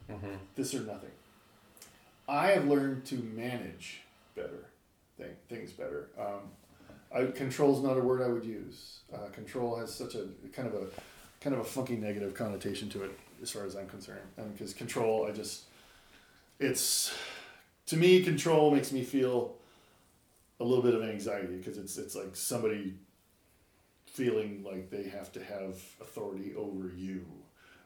mm-hmm. this or nothing. I have learned to manage better thing, things better. Um, I, control is not a word I would use. Uh, control has such a kind of a kind of a funky negative connotation to it, as far as I'm concerned. Because control, I just it's to me, control makes me feel a little bit of anxiety because it's it's like somebody feeling like they have to have authority over you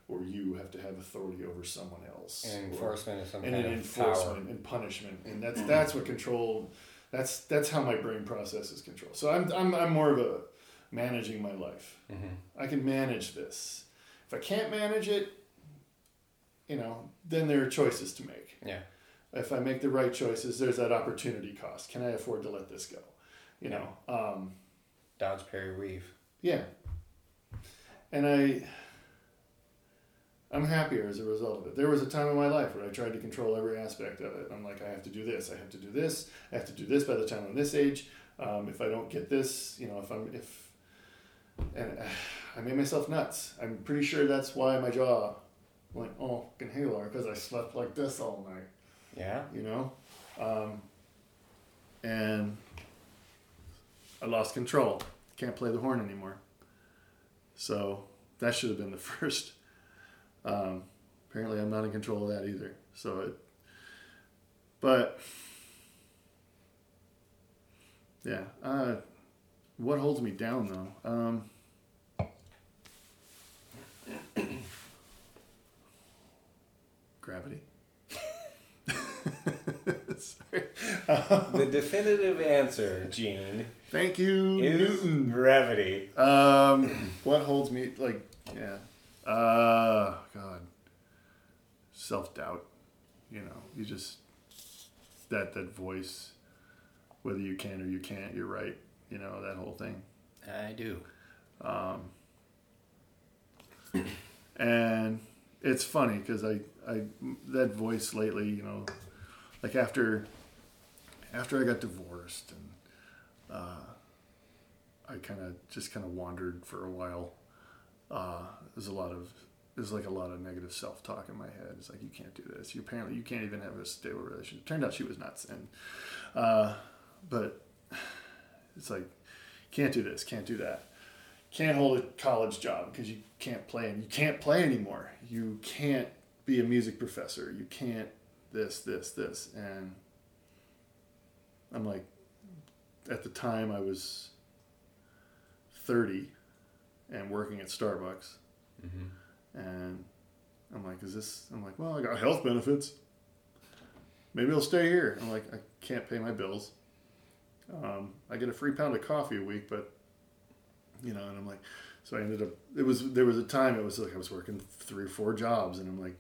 or you have to have authority over someone else. And enforcement is some and kind an of enforcement power. and punishment. And that's that's what control that's that's how my brain processes control. So I'm I'm I'm more of a managing my life. Mm-hmm. I can manage this. If I can't manage it, you know, then there are choices to make. Yeah if I make the right choices, there's that opportunity cost. Can I afford to let this go? You know. Um, Dodge, parry, weave. Yeah. And I, I'm happier as a result of it. There was a time in my life where I tried to control every aspect of it. I'm like, I have to do this. I have to do this. I have to do this by the time I'm this age. Um, if I don't get this, you know, if I'm if, and uh, I made myself nuts. I'm pretty sure that's why my jaw went oh inhaler because I slept like this all night. Yeah. You know? Um, and I lost control. Can't play the horn anymore. So that should have been the first. Um, apparently, I'm not in control of that either. So it, but yeah. Uh, what holds me down though? Um, gravity. the definitive answer, Gene. Thank you, is Newton. Gravity. Um, what holds me like yeah. Uh, God. Self doubt. You know, you just that that voice, whether you can or you can't, you're right. You know that whole thing. I do. Um, and it's funny because I, I that voice lately, you know, like after after I got divorced and uh, I kind of just kind of wandered for a while. Uh, there's a lot of there's like a lot of negative self talk in my head. It's like you can't do this. You apparently you can't even have a stable relationship. Turned out she was nuts, and uh, but it's like can't do this, can't do that, can't hold a college job because you can't play and you can't play anymore. You can't be a music professor. You can't this this this and I'm like, at the time I was 30 and working at Starbucks. Mm-hmm. And I'm like, is this? I'm like, well, I got health benefits. Maybe I'll stay here. I'm like, I can't pay my bills. Um, I get a free pound of coffee a week, but you know, and I'm like, so I ended up. It was there was a time it was like I was working three or four jobs, and I'm like,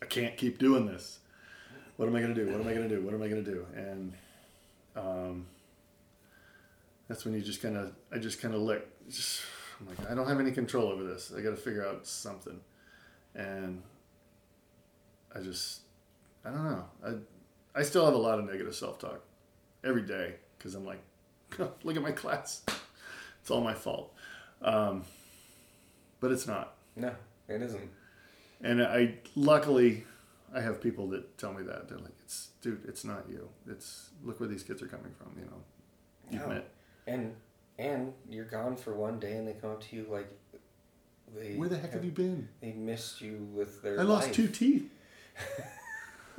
I can't keep doing this. What am I gonna do? What am I gonna do? What am I gonna do? And um, that's when you just kind of I just kind of let just I'm like I don't have any control over this. I got to figure out something, and I just I don't know. I I still have a lot of negative self talk every day because I'm like, look at my class. It's all my fault, um, but it's not. No, it isn't. And I luckily I have people that tell me that they're like, "It's dude, it's not you. It's look where these kids are coming from." You know, you've no. met. And and you're gone for one day, and they come up to you like, they where the heck have, have you been? They missed you with their. I lost life. two teeth.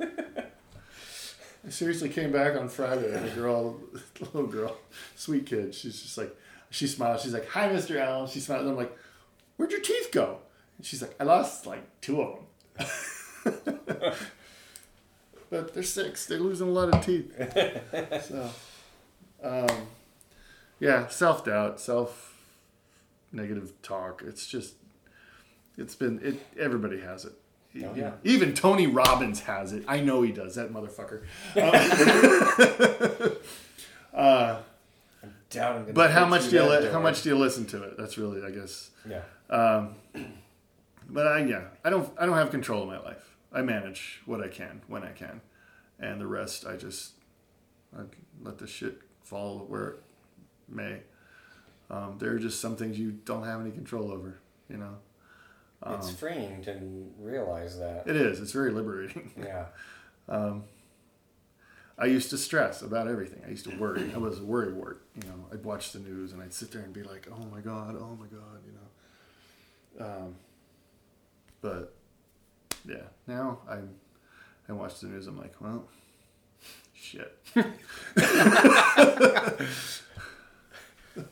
I seriously came back on Friday and a girl, little girl, sweet kid. She's just like, she smiles. She's like, "Hi, Mr. Allen." She smiles. And I'm like, "Where'd your teeth go?" And she's like, "I lost like two of them." but they're six. They're losing a lot of teeth. so, um, yeah, self doubt, self negative talk. It's just, it's been it. Everybody has it. Oh, yeah. Even Tony Robbins has it. I know he does. That motherfucker. Um, uh, gonna but how much do you li- how much do you listen to it? That's really, I guess. Yeah. Um, but I yeah, I don't I don't have control of my life. I manage what I can when I can, and the rest I just I let the shit fall where it may. Um, there are just some things you don't have any control over. You know, it's freeing to realize that. it is. It's very liberating. Yeah. um, I used to stress about everything. I used to worry. I was a worry wart. You know, I'd watch the news and I'd sit there and be like, "Oh my god, oh my god," you know. Um, but yeah, now I I watch the news. I'm like, well, shit.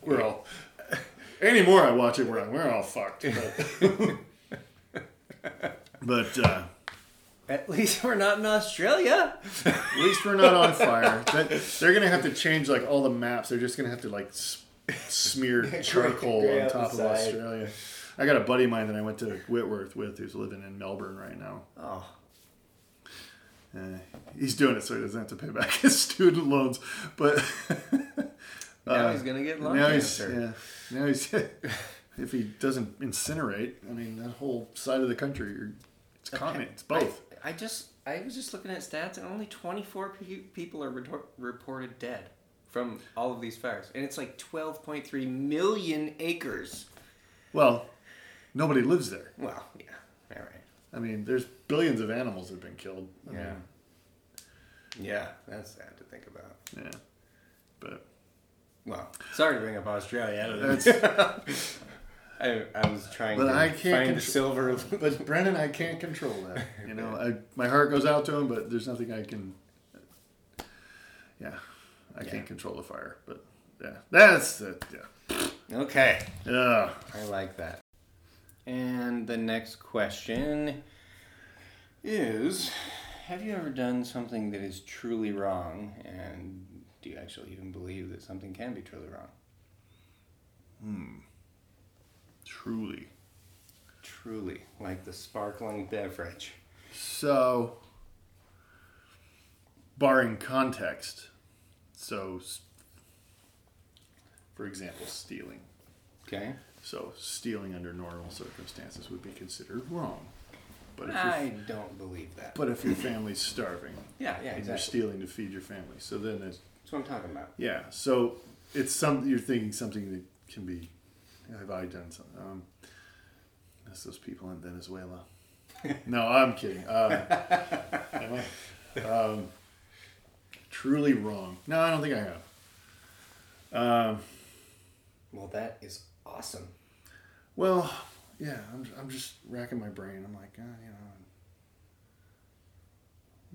we're all. Anymore, I watch it. We're we're all fucked. But, but uh, At least we're not in Australia. At least we're not on fire. That, they're gonna have to change like all the maps. They're just gonna have to like s- smear charcoal Gray on top the of. Australia. I got a buddy of mine that I went to Whitworth with, who's living in Melbourne right now. Oh. Uh, he's doing it so he doesn't have to pay back his student loans. But Now uh, he's gonna get lung now he's yeah, now he's if he doesn't incinerate, I mean that whole side of the country, it's continent, it's both. I, I just I was just looking at stats and only 24 pe- people are retor- reported dead from all of these fires, and it's like 12.3 million acres. Well, nobody lives there. Well, yeah, all right. I mean, there's billions of animals that have been killed. I Yeah. mean, Yeah, that's sad to think about. yeah. But Well, sorry to bring up Australia out of that's this. I, I was trying But to I can't find contr- silver. but Brennan, I can't control that. You know, I, my heart goes out to him, but there's nothing I can. Yeah, I Yeah. can't control the fire. But yeah, that's it. Yeah, okay. yeah. I like that. And the next question is Have you ever done something that is truly wrong? And do you actually even believe that something can be truly wrong? Hmm. Truly. Truly, like the sparkling beverage. So, barring context, so, for example, stealing. Okay? So, stealing under normal circumstances would be considered wrong. But if, I don't believe that. but if your family's starving Yeah, yeah, and you're stealing to feed your family, so then it's That's what I'm talking about. yeah. So it's some you're thinking something that can be. Have I done something? Um, that's those people in Venezuela. no, I'm kidding. Um? Um, truly wrong. No, I don't think I have. Um, Well, that is awesome. well, yeah, I'm, I'm just racking my brain. I'm like, ah,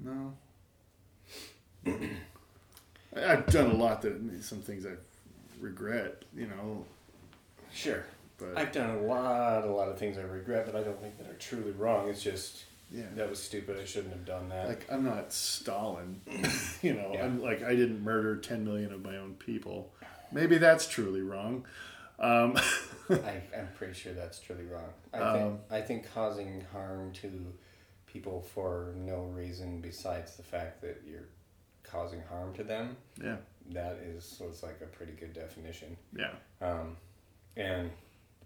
you know, no. I've done a lot that some things I regret, you know, Sure. but I've done a lot, a lot of things I regret, but I don't think that are truly wrong. It's just yeah, that was stupid. I shouldn't have done that. like I'm not Stalin, you know. Yeah. I'm like I didn't murder 10 million of my own people. Maybe that's truly wrong. Um, I, I'm pretty sure that's truly wrong. I Um, think I think causing harm to people for no reason besides the fact that you're causing harm to them. yeah, That is was like a pretty good definition. yeah, Um, and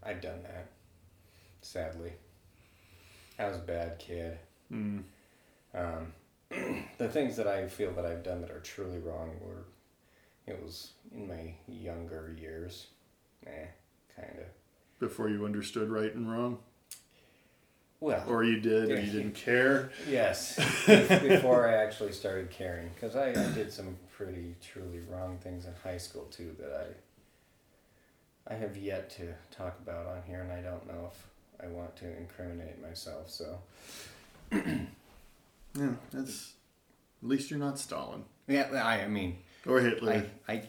I've done that. Sadly, I was a bad kid. mm, Um, the things that I feel that I've done that are truly wrong were, it was in my younger years. Eh, kind of. before you understood right and wrong, Well, or you did, or you didn't care. yes, before I actually started caring, because I, I did some pretty truly wrong things in high school too that I, I have yet to talk about on here, and I don't know if I want to incriminate myself. So Yeah, that's At least you're not Stalin Yeah, I, I mean, or Hitler I, I,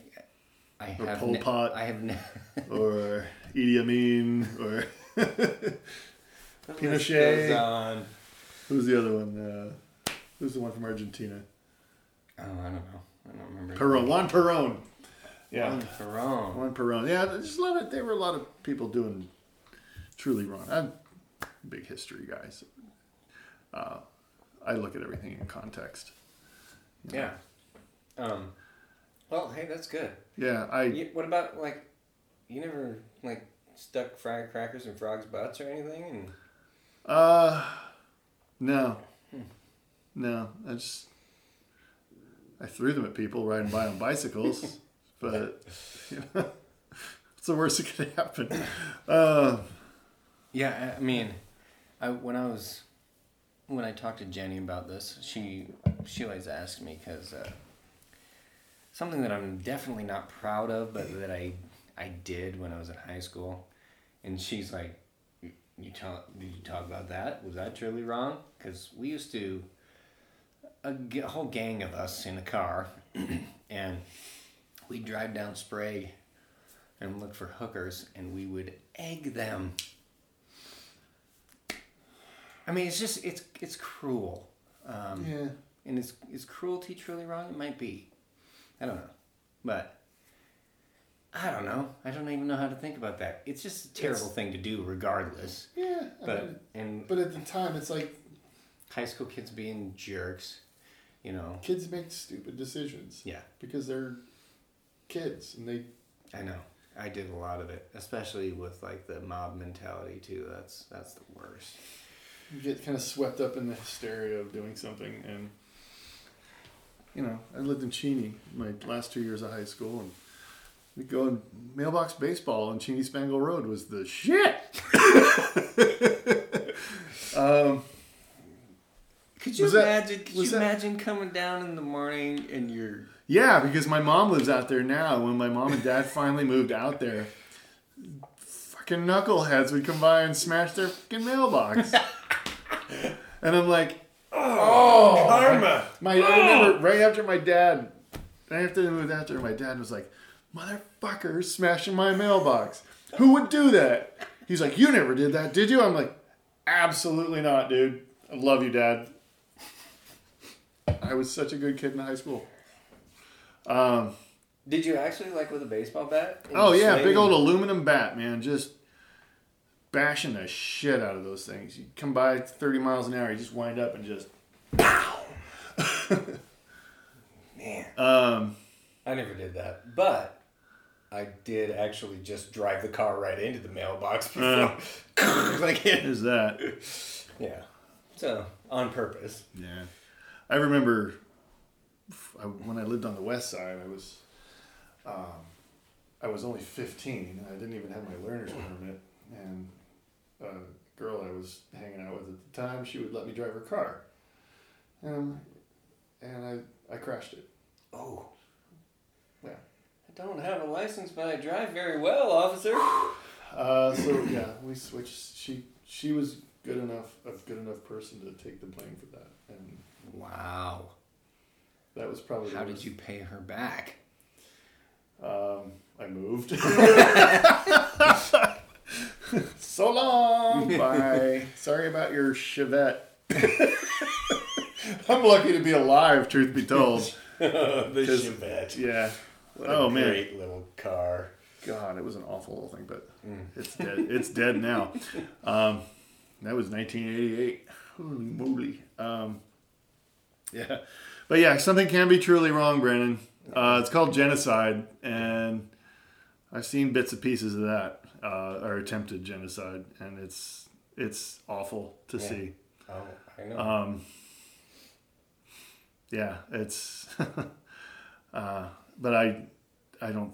I Or have Pol ne- Pot. I have. Ne- or Idi Amin or The Pinochet. goes on. who's the other one? Uh, who's the one from Argentina? Oh, I don't know. I don't remember. Perón. Juan Perón. Yeah. Juan Perón. Juan Perón. Yeah, there's a lot of there were a lot of people doing truly wrong. I'm a big history guy. So, uh, I look at everything in context. Yeah. Um. Well, hey, that's good. Yeah, I You, what about like, you never like stuck firecrackers in frogs' butts or anything? And uh no. No, I just I threw them at people riding by on bicycles, but you know, what's the worst that could happen? Uh, yeah, I I mean, I when I was when I talked to Jenny about this, she she always asked me because uh, something that I'm definitely not proud of, but that I I did when I was in high school, and she's like, "You- "You talk? Did you talk about that? Was that truly wrong?" Because we used to a, g- a whole gang of us in a car, and we'd drive down Sprague and look for hookers, and we would egg them. I mean, it's just it's it's cruel. Um, yeah. and is is cruelty truly wrong? It might be. I don't know, but I don't know. I don't even know how to think about that. It's just a terrible It's- thing to do, regardless. Yeah. I But mean, and but at the time, it's like high school kids being jerks, you know. kids make stupid decisions Yeah, because they're kids and they I know. I did a lot of it, especially with like the mob mentality too. That's that's the worst. you get kind of swept up in the hysteria of doing something and you know i lived in cheney my last two years of high school and we go in mailbox baseball on cheney spangle road was the shit um, Could you Was that- imagine? could was you that- imagine coming down in the morning and you're yeah because my mom lives out there now when my mom and dad finally moved out there fucking knuckleheads would come by and smash their fucking mailbox and i'm like oh karma? My, I remember right after my dad, right after they moved out there, my dad was like, "Motherfucker, smashing my mailbox. Who would do that?" He's like, "You never did that, did you?" I'm like, "Absolutely not, dude. I love you, Dad." I was such a good kid in high school. Um, Did you actually like with a baseball bat? Oh yeah, big old aluminum bat, man, just bashing the shit out of those things. You come by 30 miles an hour, you just wind up and just. man. Um, I never did that, but I did actually just drive the car right into the mailbox before, like it. there's that. Yeah. So on purpose. Yeah, I remember I, when I lived on the west side. I was, um, I was only fifteen. I didn't even have my learner's permit, and a girl I was hanging out with at the time, she would let me drive her car, um, and I I crashed it. Oh. Yeah. I don't have a license, but I drive very well, officer. Uh, so yeah, we switched. She she was good enough, a good enough person to take the blame for that, and Wow. that was probably the How did worst. you pay her back? Um, I moved. so long. Bye. Sorry about your Chevette. I'm lucky to be alive, truth be told. the 'Cause- Chevette. Yeah. What Oh, a man. great little car. God, it was an awful little thing, but Mm. it's dead. It's dead now. Um, that was 1988. Holy moly. Um, yeah. But yeah, something can be truly wrong, Brandon. Uh, it's called genocide, and I've seen bits and pieces of that, uh, or attempted genocide, and it's it's awful to Yeah. see. Oh, I know. Um, yeah, it's. uh, but I, I don't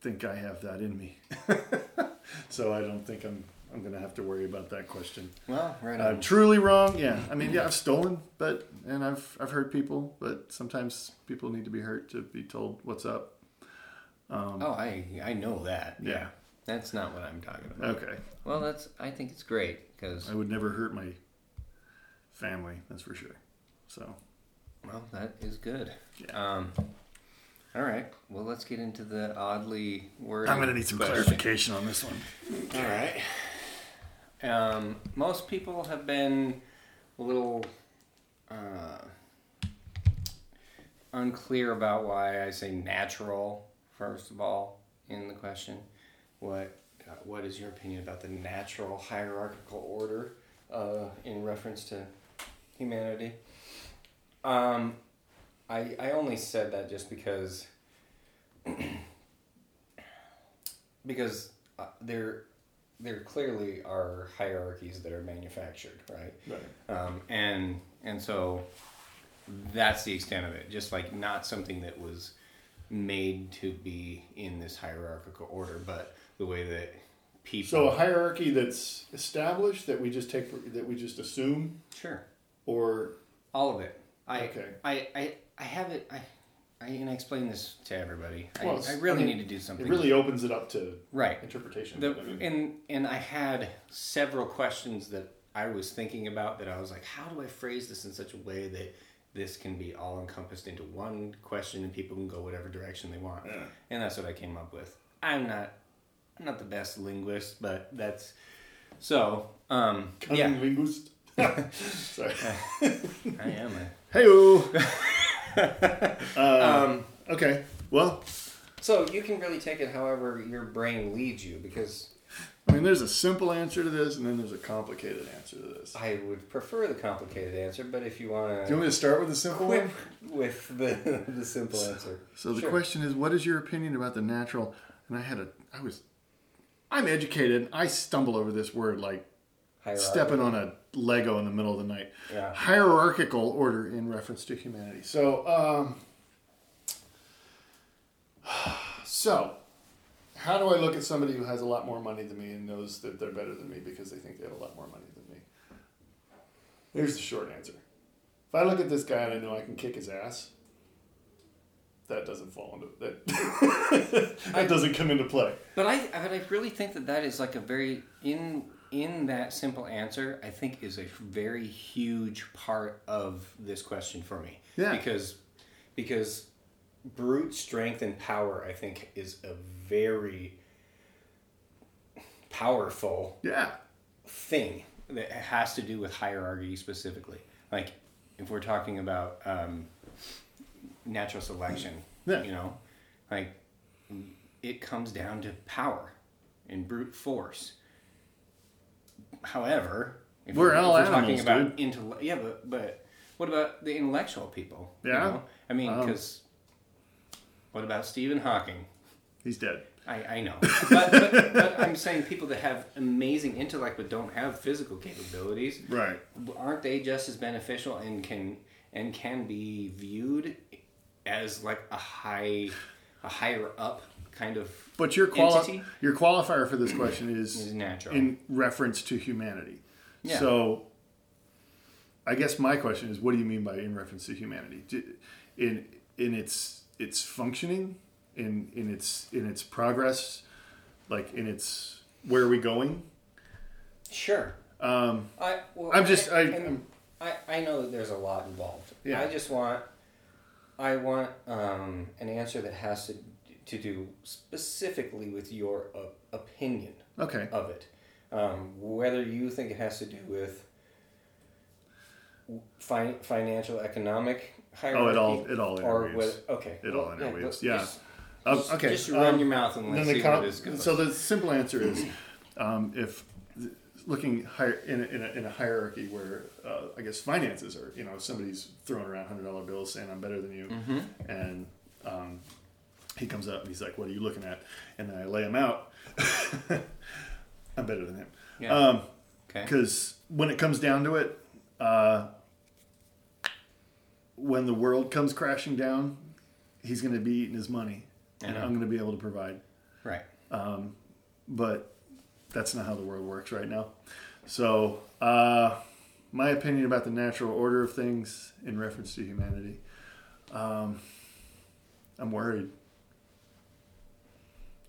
think I have that in me, so I don't think I'm. I'm gonna have to worry about that question. well, right Uh, on. truly wrong, yeah. I mean, yeah, I've stolen, but and I've I've hurt people, but sometimes people need to be hurt to be told what's up. Um, oh, I I know that. yeah. That's not what I'm talking about. Okay. Well, that's. I think it's great because I would never hurt my family. That's for sure. So Well, that is good. Um, all right. Well, let's get into the oddly worded. I'm gonna need some question. clarification on this one. All right. Um, most people have been a little uh, unclear about why I say natural. First of all, in the question, what uh, what is your opinion about the natural hierarchical order uh, in reference to humanity? Um, I I only said that just because because uh, there there clearly are hierarchies that are manufactured, right? Right. Um, and and so that's the extent of it. Just like not something that was made to be in this hierarchical order, but the way that people. So a hierarchy that's established that we just take for, that we just assume, sure, or all of it. I Okay. I, I I have it. I I and I explain this to everybody. Well, I, I really I mean, need to do something. it really opens it up to right. interpretation. The, I mean, and and I had several questions that I was thinking about that I was like, how do I phrase this in such a way that this can be all encompassed into one question and people can go whatever direction they want. Yeah. And that's what I came up with. I'm not I'm not the best linguist, but that's so um cunning yeah. linguist. Sorry. I am a Hey. uh, um okay. Well, so you can really take it however your brain leads you because I mean, there's a simple answer to this, and then there's a complicated answer to this. I would prefer the complicated answer, but if you want to, Do you want me to start with the simple quit one? with the the simple answer. So the Sure. question is, what is your opinion about the natural? And I had a, I was, I'm educated. I stumble over this word like Hierarchy. stepping on a Lego in the middle of the night. Yeah. Hierarchical order in reference to humanity. So, um, so how do I look at somebody who has a lot more money than me and knows that they're better than me because they think they have a lot more money than me? Here's the short answer. If I look at this guy and I know I can kick his ass, that doesn't fall into that. that doesn't come into play. But I, but I really think that that is like a very in in that simple answer. I think is a very huge part of this question for me. Yeah. Because because brute strength and power, I think, is a very powerful Yeah. thing that has to do with hierarchy specifically. Like if we're talking about um, natural selection, Yeah. you know, like it comes down to power and brute force. However, if We're all talking animals, about intell- yeah, but but what about the intellectual people? you Yeah. know? I mean, Um, because what about Stephen Hawking? He's dead. I, I know, but, but, but I'm saying people that have amazing intellect but don't have physical capabilities, Right. aren't they just as beneficial and can and can be viewed as like a high, a higher up kind of But your quali- your qualifier for this question is Is natural. in reference to humanity. Yeah. So, I guess my question is, what do you mean by in reference to humanity? In in its its functioning, in in its in its progress, like in its where are we going? Sure. Um, I, well, I'm just- I- I'm- I, I know that there's a lot involved. Yeah. I just want, I want um, an answer that has to to do specifically with your uh, opinion okay. of it. Um, whether you think it has to do with fi- financial, economic hierarchy. Oh, it all it all Or interweaves. with, okay. It well, all interweaves, yeah. Just, Um, just- okay. Just run um, your mouth and let's then see the com- this goes. So the simple answer is, um, if looking higher in a, in, a, in a hierarchy where uh, I guess finances are, you know, somebody's throwing around hundred dollar bills saying I'm better than you, Mm-hmm. and um, he comes up and he's like, "What are you looking at?" And then I lay him out. I'm better than him. Yeah. Um, okay. because when it comes down to it, uh, when the world comes crashing down, he's going to be eating his money, and. I'm going to be able to provide. Right. But that's not how the world works right now. So, uh, my opinion about the natural order of things in reference to humanity, um, I'm worried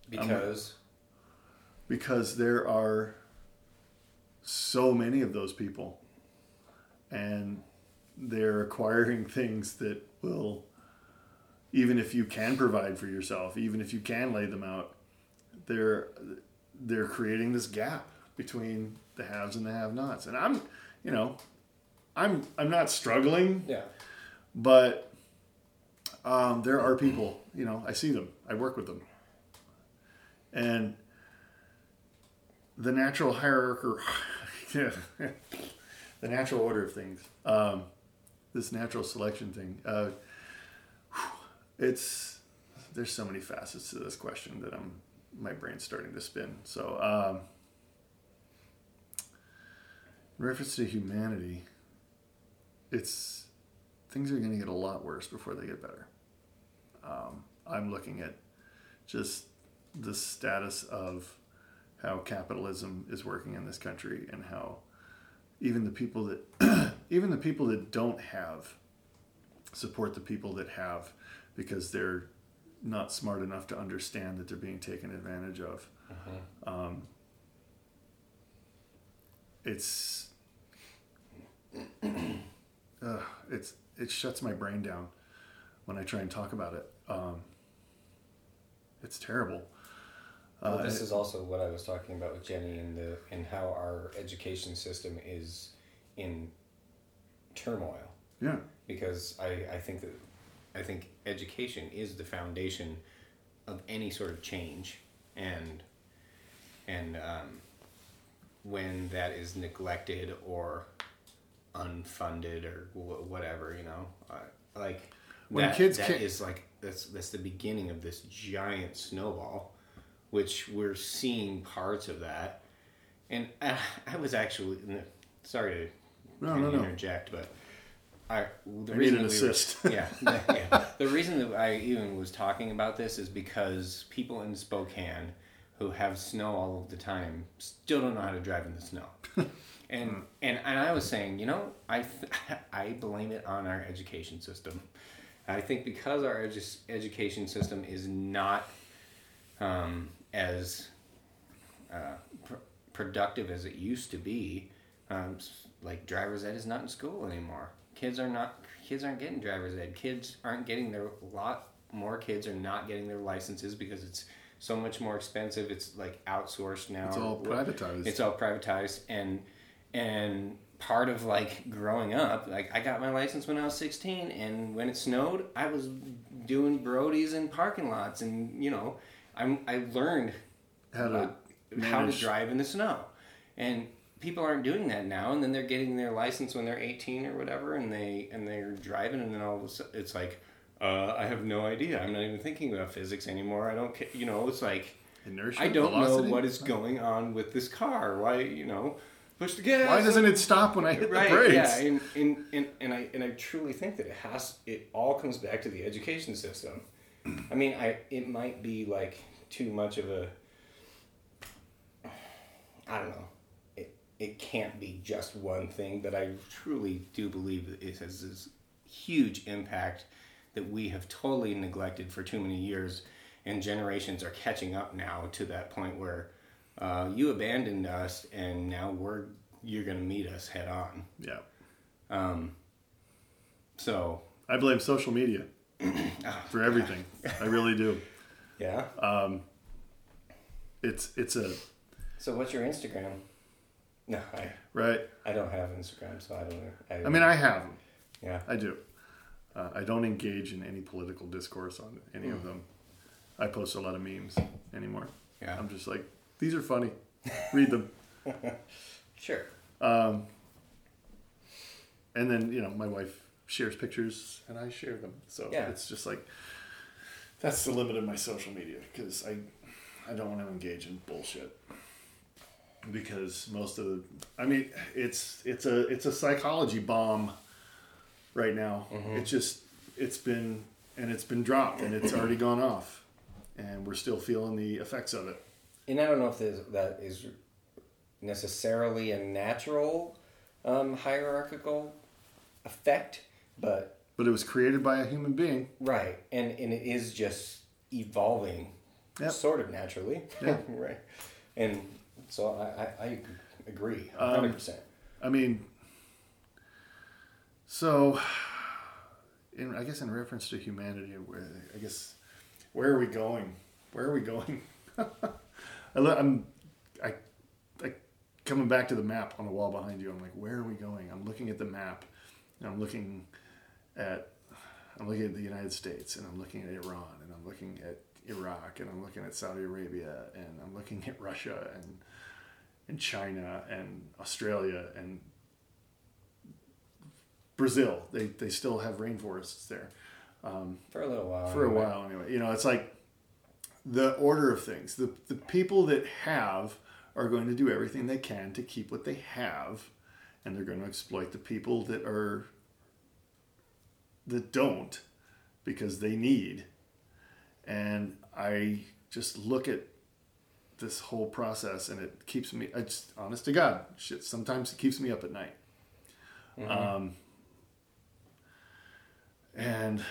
Because because there are so many of those people, and they're acquiring things that will even if you can provide for yourself even if you can lay them out they're they're creating this gap between the haves and the have-nots. And i'm you know i'm i'm not struggling Yeah. but um, there are people you know i see them. I work with them and the natural hierarchy the natural order of things um, this natural selection thing uh, it's there's so many facets to this question that i'm my brain's starting to spin. So um, in reference to humanity it's things are going to get a lot worse before they get better. Um, i'm looking at just the status of how capitalism is working in this country and how even the people that even the people that don't have support the people that have because they're not smart enough to understand that they're being taken advantage of. Um, it's uh, it's it shuts my brain down when I try and talk about it. Um, it's terrible Well, Uh, this is also what I was talking about with Jenny and the and how our education system is in turmoil. Yeah. Because I, I think that I think education is the foundation of any sort of change. And and um, when that is neglected or unfunded or wh- whatever you know uh, like When that, kids that is like that's that's the beginning of this giant snowball which we're seeing parts of that and I, I was actually sorry to No, no, no. interject but I, the I reason need an we were- yeah, the- yeah. The reason that I even was talking about this is because people in Spokane who have snow all of the time still don't know how to drive in the snow. and, and and I was saying, you know, I th- I blame it on our education system. I think because our edu- education system is not um, as uh, pr- productive as it used to be. Um, like driver's ed is not in school anymore. Kids are not. Kids aren't getting driver's ed. Kids aren't getting their lot. More kids are not getting their licenses because it's so much more expensive. It's like outsourced now. It's all privatized. It's all privatized, and and part of like growing up, like I got my license when I was sixteen, and when it snowed, I was doing Brodies in parking lots, and you know, I'm I learned How to how to drive in the snow, and people aren't doing that now. And then they're getting their license when they're eighteen or whatever, and they and they're driving, and then all of a sudden it's like. Uh, I have no idea. I'm not even thinking about physics anymore. I don't, ca- you know. It's like Inertia, I don't velocity? know what is going on with this car. Why, you know, push the gas. Why doesn't it stop when I hit right? the brakes? Yeah, and, and, and, and I and I truly think that it has. It all comes back to the education system. I mean, I it might be like too much of a. I don't know. It it can't be just one thing, but I truly do believe that it has this huge impact that we have totally neglected for too many years, and generations are catching up now to that point where uh, you abandoned us, and now we're you're gonna meet us head on. yeah. Um, so I blame social media Ah, for everything. I really do. yeah. It's it's a so what's your Instagram? No, I right. I don't have Instagram, so I don't. I, I mean, I have them. yeah. I do. Uh, I don't engage in any political discourse on any of them. I post a lot of memes anymore. Yeah. I'm just like, these are funny. Read them. Sure. Um, and then you know, my wife shares pictures, and I share them. So Yeah. it's just like that's the limit of my social media because I I don't want to engage in bullshit because most of the I mean it's it's a it's a psychology bomb right now. It's just it's been and it's been dropped and it's already gone off and we're still feeling the effects of it. And I don't know if that is necessarily a natural um, hierarchical effect, but But it was created by a human being. right, and and it is just evolving, Yep. sort of naturally. Yeah. right. And so I I, I agree, Um, hundred percent. I mean, So, in, I guess in reference to humanity, where, I guess, where are we going? Where are we going? I, lo- I'm, I, I, coming back to the map on the wall behind you. I'm like, where are we going? I'm looking at the map, and I'm looking at, I'm looking at the United States, and I'm looking at Iran, and I'm looking at Iraq, and I'm looking at Saudi Arabia, and I'm looking at Russia, and and China, and Australia, and Brazil. They they still have rainforests there um, For a little while. for a anyway. while anyway. You know, it's like the order of things. The the people that have are going to do everything they can to keep what they have, and they're going to exploit the people that are that don't because they need. And I just look at this whole process, and it keeps me. I just, honest to God, shit. Sometimes it keeps me up at night. Um, and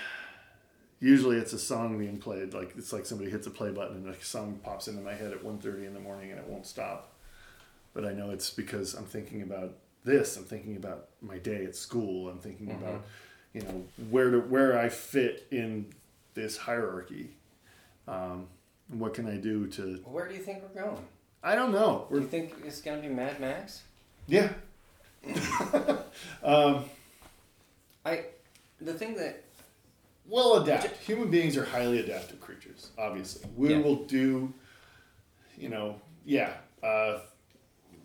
usually it's a song being played like it's like somebody hits a play button and a song pops into my head at 1.30 in the morning and it won't stop but i know it's because i'm thinking about this i'm thinking about my day at school i'm thinking about you know where to where i fit in this hierarchy um, what can i do to Where do you think we're going? i don't know Do we're you think it's gonna be Mad Max? yeah um, I, the thing that We'll adapt. Human beings are highly adaptive creatures, obviously. We Yeah. will do, you know, yeah. Uh,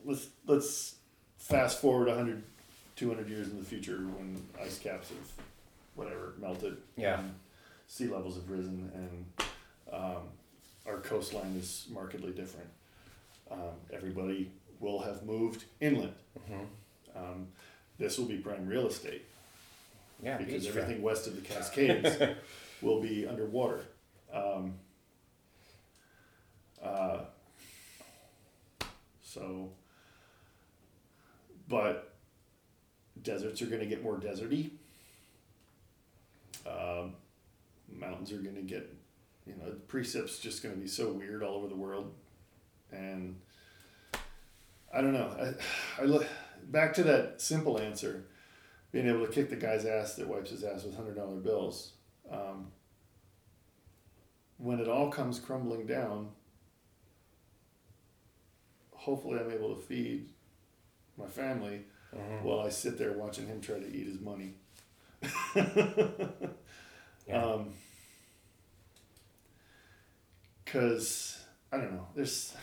let's let's fast forward 100, 200 years in the future when ice caps have, whatever, melted. Yeah. and sea levels have risen and um, our coastline is markedly different. Um, everybody will have moved inland. Um, this will be prime real estate yeah, because everything west of the Cascades will be underwater. Um, uh, so, but deserts are going to get more deserty. Um, mountains are going to get, you know, the precipit's just going to be so weird all over the world, and I don't know. I, I look back to that simple answer being able to kick the guy's ass that wipes his ass with hundred dollar bills. Um, when it all comes crumbling down, hopefully I'm able to feed my family Mhm. while I sit there watching him try to eat his money. Yeah. Um, cause I don't know. There's,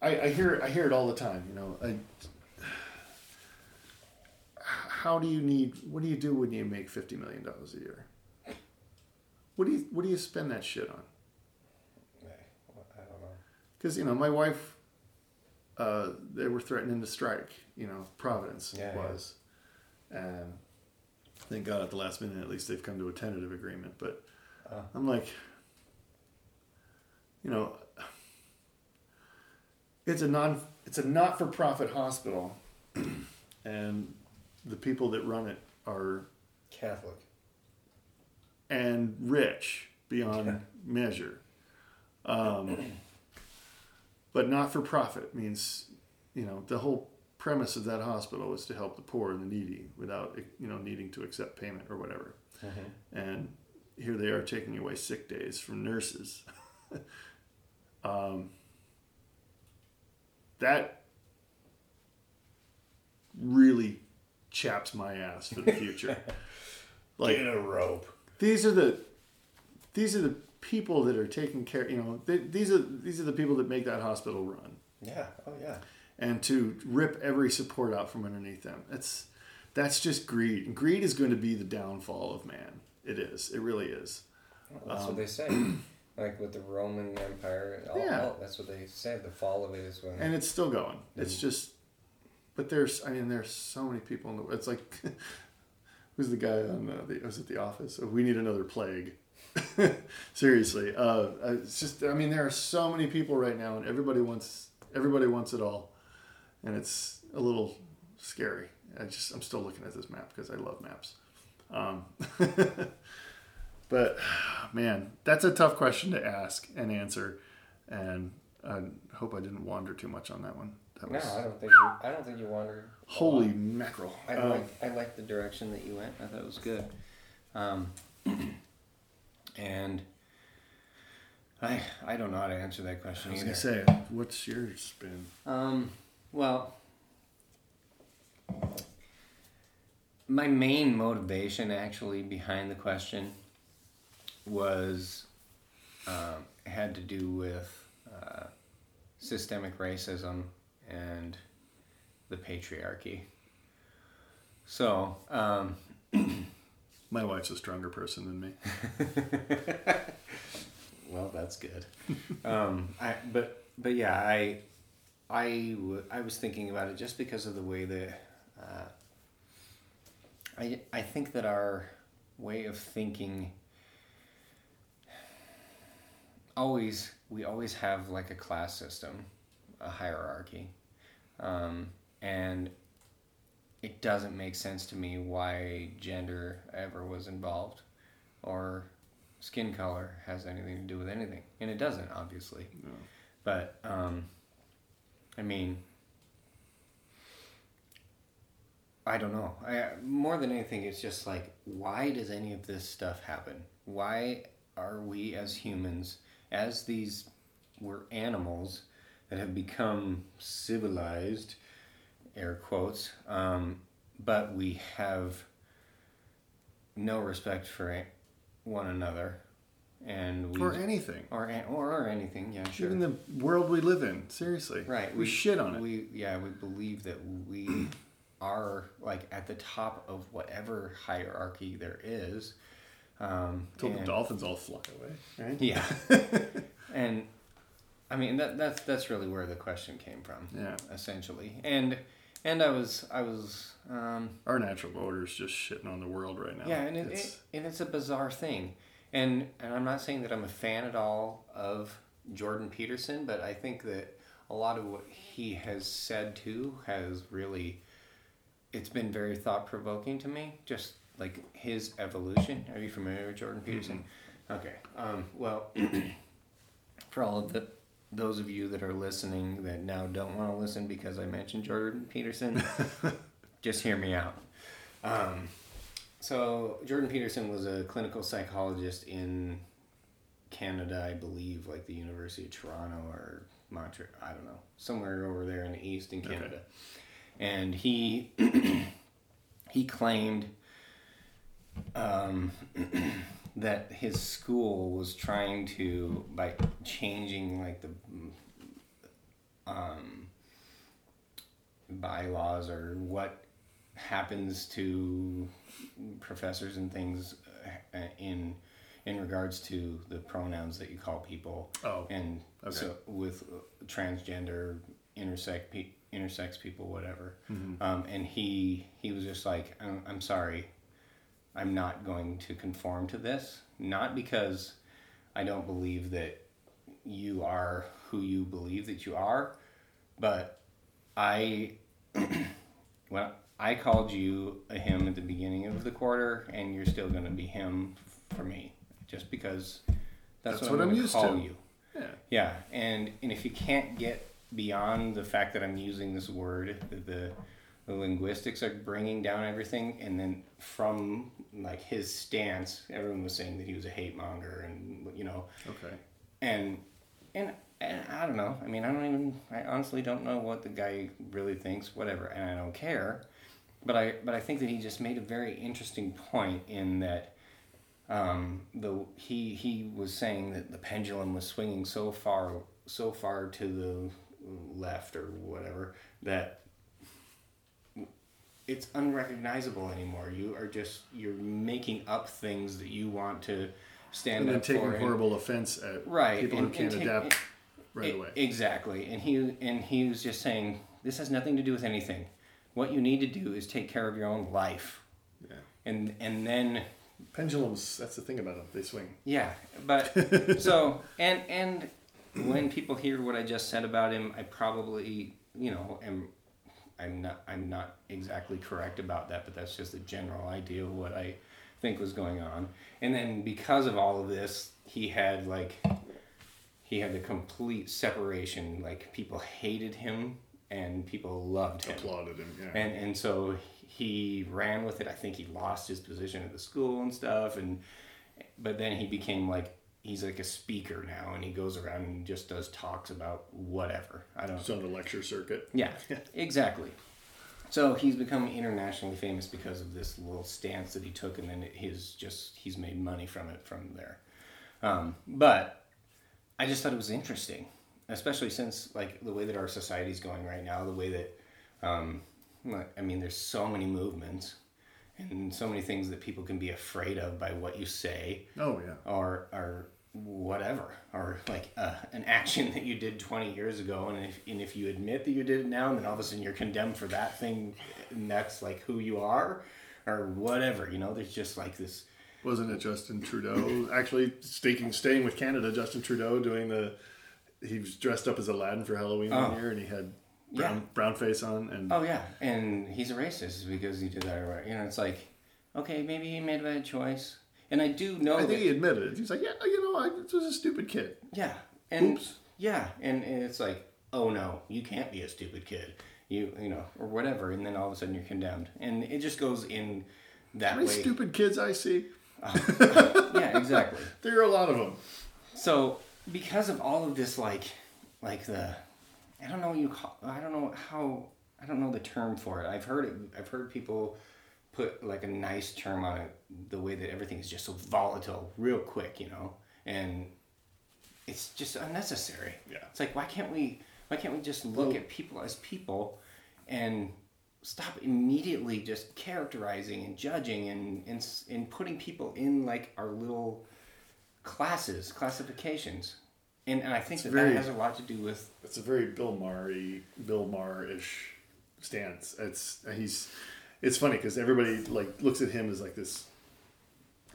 I, I hear I hear it all the time. You know, I, how do you need? What do you do when you make fifty million dollars a year? What do you What do you spend that shit on? I don't know. Because you know, my wife, uh, they were threatening to strike. You know, Providence Yeah, yeah. was, and thank God at the last minute, at least they've come to a tentative agreement. But Uh. I'm like, you know, it's a non, it's a not for profit hospital, and the people that run it are Catholic. and rich beyond measure. Um, but not for profit means, you know, the whole premise of that hospital was to help the poor and the needy without, you know, needing to accept payment or whatever. And here they are taking away sick days from nurses. um, that really chaps my ass for the future. like Get a rope. these are the these are the people that are taking care you know they, these are these are the people that make that hospital run Yeah. Oh yeah. and to rip every support out from underneath them that's that's just greed and greed is going to be the downfall of man it is it really is Well, that's what they say. like with the Roman Empire, all, Yeah. all- that's what they say. The fall of it is when. and it's still going it's just but there's i mean there's so many people in the it's like who's the guy on uh, the was it the office oh, we need another plague seriously uh, it's just i mean there are so many people right now and everybody wants everybody wants it all and it's a little scary i just i'm still looking at this map because i love maps um, but man that's a tough question to ask and answer and i hope i didn't wander too much on that one That No, was I don't think you, I don't think you wandered. holy mackerel. I Um, like I like the direction that you went. I thought it was good. Um, and I I don't know how to answer that question I was either. gonna say, what's your spin? Um, well, my main motivation actually behind the question was um, had to do with uh, systemic racism and the patriarchy. So, um, My wife's a stronger person than me. well, that's good. um, I, but but yeah, I I, w- I was thinking about it just because of the way that uh, I I think that our way of thinking always we always have like a class system, a hierarchy, um, and it doesn't make sense to me why gender ever was involved, or skin color has anything to do with anything, and it doesn't obviously. No. But um, I mean, I don't know. I more than anything, it's just like, why does any of this stuff happen? Why are we as humans, as these we're animals that have become civilized, air quotes, um, but we have no respect for one another, and we Or anything. or or, or anything, yeah, sure. Even the world we live in. Seriously. Right. We, shit on it. We yeah, we believe that we are like at the top of whatever hierarchy there is. Um, Until the dolphins all fly away. Right? Yeah. and I mean that that's that's really where the question came from. Yeah. Essentially. And and I was I was um, Our natural order is just shitting on the world right now. yeah, and it, It's- it, and it's a bizarre thing, and and I'm not saying that I'm a fan at all of Jordan Peterson, but I think that a lot of what he has said too has really, it's been very thought provoking to me. Just like his evolution. Are you familiar with Jordan Peterson? Okay. Um, well, for all of the those of you that are listening that now don't want to listen because I mentioned Jordan Peterson, just hear me out. Um, so Jordan Peterson was a clinical psychologist in Canada, I believe, like the University of Toronto or Montreal. I don't know, somewhere over there in the east in Canada, and he he claimed um, that his school was trying to by changing like the um, bylaws or what happens to professors and things uh, in in regards to the pronouns that you call people Oh, and okay. so with transgender intersex pe- intersex people whatever Mm-hmm. um, and he he was just like I'm, I'm sorry i'm not going to conform to this not because i don't believe that you are who you believe that you are but i well i called you a him at the beginning of the quarter and you're still going to be him for me just because that's, That's what, what i'm, I'm used to. you yeah. yeah, and and if you can't get beyond the fact that I'm using this word, that the the linguistics are bringing down everything, and then from like his stance, everyone was saying that he was a hate monger, and you know, Okay. and and and I don't know. I mean, I don't even. I honestly don't know what the guy really thinks. Whatever, and I don't care. But I but I think that he just made a very interesting point in that. Um, the he he was saying that the pendulum was swinging so far so far to the left or whatever that it's unrecognizable anymore. You are just you're making up things that you want to stand And then up taking for. and- horrible offense at right people and- who can't take- adapt eh, right E- away. Exactly, and he and he was just saying this has nothing to do with anything. What you need to do is take care of your own life, Yeah. and and then Pendulums, that's the thing about them. They swing. yeah, but so and and when people hear what I just said about him, I probably you know am I'm not I'm not exactly correct about that, but that's just a general idea of what I think was going on. And then because of all of this, he had like he had a complete separation. Like people hated him and people loved him. Applauded him. Yeah. And and so he ran with it. I think he lost his position at the school and stuff, and but then he became like he's like a speaker now, and he goes around and just does talks about whatever. I don't. Know. It's on the lecture circuit. Yeah, exactly. So he's become internationally famous because of this little stance that he took, and then his just he's made money from it from there. Um, but I just thought it was interesting, especially since like the way that our society's going right now, the way that um, I mean, there's so many movements and so many things that people can be afraid of by what you say Oh yeah. or or whatever or like uh, an action that you did 20 years ago and if, and if you admit that you did it now then all of a sudden you're condemned for that thing and that's like who you are or whatever you know there's just like this Wasn't it Justin Trudeau actually staying staying with Canada? Justin Trudeau doing the he was dressed up as Aladdin for Halloween one Oh. year, and he had brown Yeah. brown face on, and oh yeah and he's a racist because he did that or you know it's like okay maybe he made a bad choice and i do know I that, think he admitted it. He's like, yeah, you know, I was a stupid kid. Yeah, and Oops. yeah, and, and it's like, oh no, you can't be a stupid kid, you you know, or whatever, and then all of a sudden you're condemned, and it just goes in that How way. stupid kids I see? Yeah, exactly. There are a lot of them. So because of all of this, like, like the, I don't know what you call, I don't know how, I don't know the term for it. I've heard it. I've heard people put like a nice term on it. The way that everything is just so volatile, real quick, you know, and it's just unnecessary. Yeah. It's like why can't we? Why can't we just look at people as people, and stop immediately just characterizing and judging and and, and putting people in like our little classes, classifications. And, and I think that very- that has a lot to do with It's a very Bill Maher Bill Maher ish stance. It's he's it's funny because everybody like looks at him as like this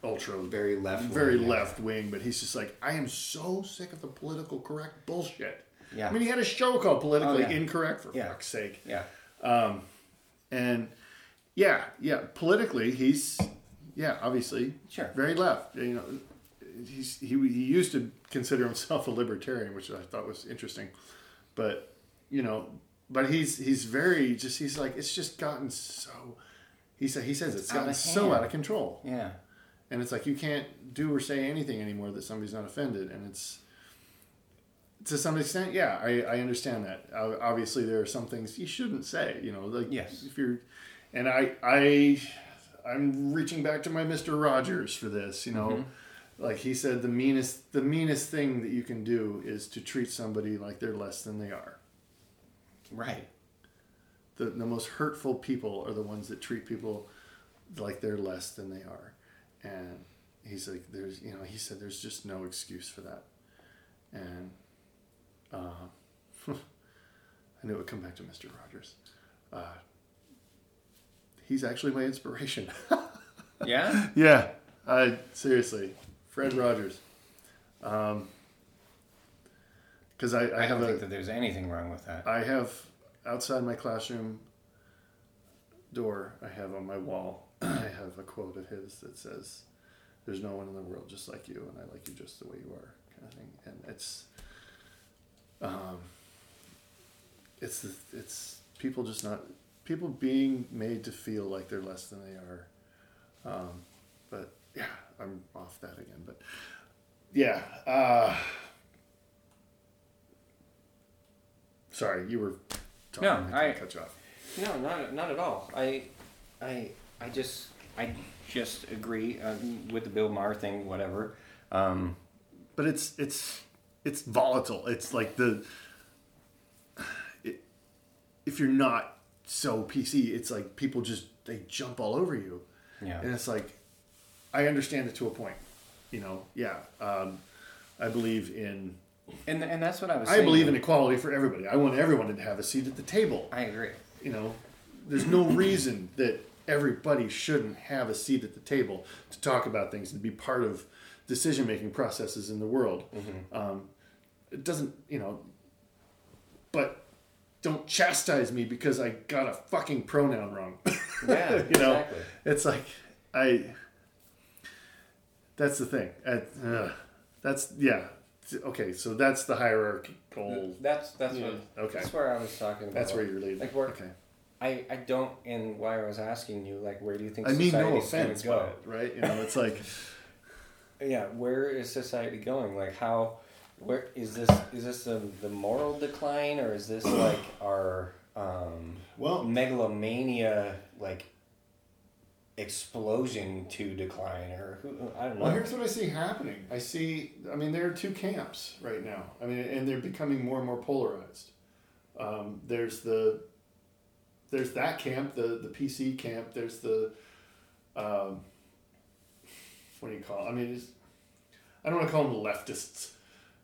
ultra very left. very wing. left wing, but he's just like, I am so sick of the political correct bullshit. Yeah. I mean, he had a show called Politically Oh, yeah. Incorrect for Yeah. fuck's sake, Yeah. um, and yeah, yeah, politically, he's yeah, obviously, Sure. very left. You know, he's he he used to consider himself a libertarian, which I thought was interesting, but you know, but he's he's very just he's like it's just gotten so. He said he says it's out gotten of so out of control. Yeah. and it's like you can't do or say anything anymore that somebody's not offended and it's to some extent yeah i, I understand that obviously there are some things you shouldn't say you know like Yes. if you're and i i i'm reaching back to my mr rogers for this you know mm-hmm. Like he said the meanest the meanest thing that you can do is to treat somebody like they're less than they are. Right. the, the most hurtful people are the ones that treat people like they're less than they are. And he's like there's you know he said there's just no excuse for that. And uh, i knew it would come back to mr rogers. Uh, he's actually my inspiration. Yeah. yeah. I seriously fred rogers because I, I, I have don't a think that there's anything wrong with that. I have outside my classroom door, I have on my wall, I have a quote of his that says, There's no one in the world just like you, and I like you just the way you are, kind of thing. And it's, um, it's, the, it's people just not, people being made to feel like they're less than they are. Um, but yeah, I'm off that again. But yeah, uh, sorry, you were talking. No, I I- cut you off. No, not not at all. I, I, I just I just agree uh, with the Bill Maher thing. Whatever. Um, but it's it's it's volatile. It's like the it, if you're not so PC, it's like people just they jump all over you, yeah. and it's like I understand it to a point. You know, yeah. Um, I believe in And and that's what I was. Saying. I saying. believe in equality for everybody. I want everyone to have a seat at the table. I agree. You know, there's no reason that everybody shouldn't have a seat at the table to talk about things and be part of decision making processes in the world. Um, it doesn't, you know, but don't chastise me because I got a fucking pronoun wrong. Yeah. you know, exactly. it's like I. That's the thing. I, uh, that's yeah. okay, so that's the hierarchical. That's that's Yeah, what. okay. That's where I was talking about. That's where you're leading. Like where okay. I I don't and why I was asking you like where do you think I mean, no gonna offense, go? but right? You know, it's like Yeah, where is society going? Like how where is this is this the, the moral decline or is this like our um well, megalomania like explosion to decline or who I don't know. Well, here's what I see happening. I see, I mean, there are two camps right now. I mean, and they're becoming more and more polarized. Um, there's the, there's that camp, the the PC camp. There's the, um, what do you call? It? I mean, it's, I don't want to call them leftists,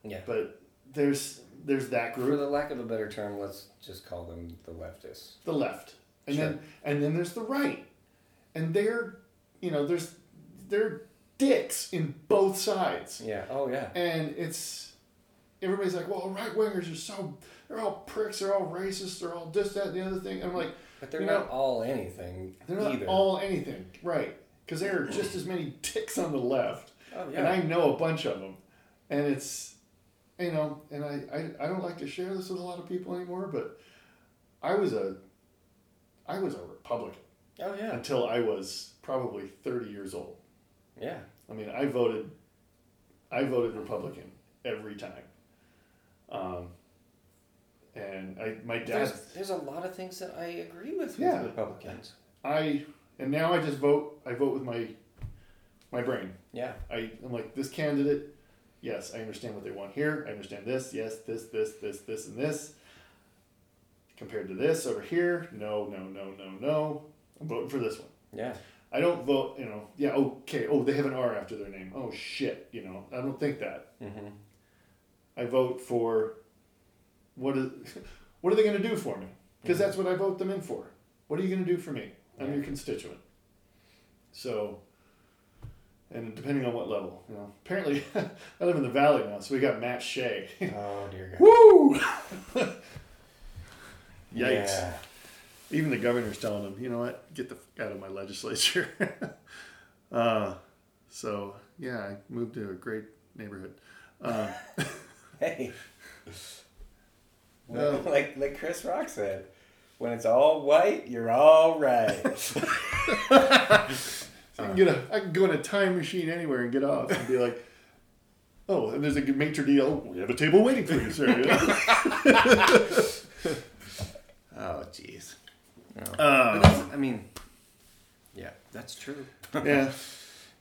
yeah. but there's there's that group. For the lack of a better term, let's just call them the leftists. the left, and Sure. then and then there's the right, and they're, you know, there's they're dicks in both sides. Yeah. Oh yeah. and it's everybody's like, well, right wingers are so they're all pricks, they're all racist, they're all this, that, and the other thing. And I'm like, But they're not know, all anything they're not either. all anything, right? Because there are just as many dicks on the left, oh yeah. and. I know a bunch of them, and it's, you know, and I, I I don't like to share this with a lot of people anymore, but I was a, I was a Republican oh yeah. until I was probably 30 years old. Yeah. I mean, I voted, I voted Republican every time. Um, and I, my dad, There's, there's a lot of things that I agree with with Yeah. Republicans. I, and now I just vote. I vote with my, my brain. Yeah. I, I'm like this candidate. Yes, I understand what they want here. I understand this. Yes, this, this, this, this, and this. Compared to this over here, no, no, no, no, no. I'm voting for this one. Yeah. I don't vote. You know, yeah, okay. Oh, they have an R after their name. Oh shit. You know, I don't think that. Mm-hmm. I vote for what is what are they going to do for me? Because that's what I vote them in for. What are you going to do for me? I'm Yeah. your constituent. So, and depending on what level, you know. Apparently, I live in the valley now, so we got Matt Shea. Oh dear God. Woo! Yikes! Yeah. Even the governor's telling him, you know what, get the fuck out of my legislature. uh, so yeah, I moved to a great neighborhood. Uh, Hey. No. like like Chris Rock said, when it's all white, you're all right. I can get a, I can go in a time machine anywhere and get off and be like, oh, and there's a maitre d'. Oh, we have a table waiting for you, sir. oh jeez. No. Uh, I mean, yeah, that's true. yeah,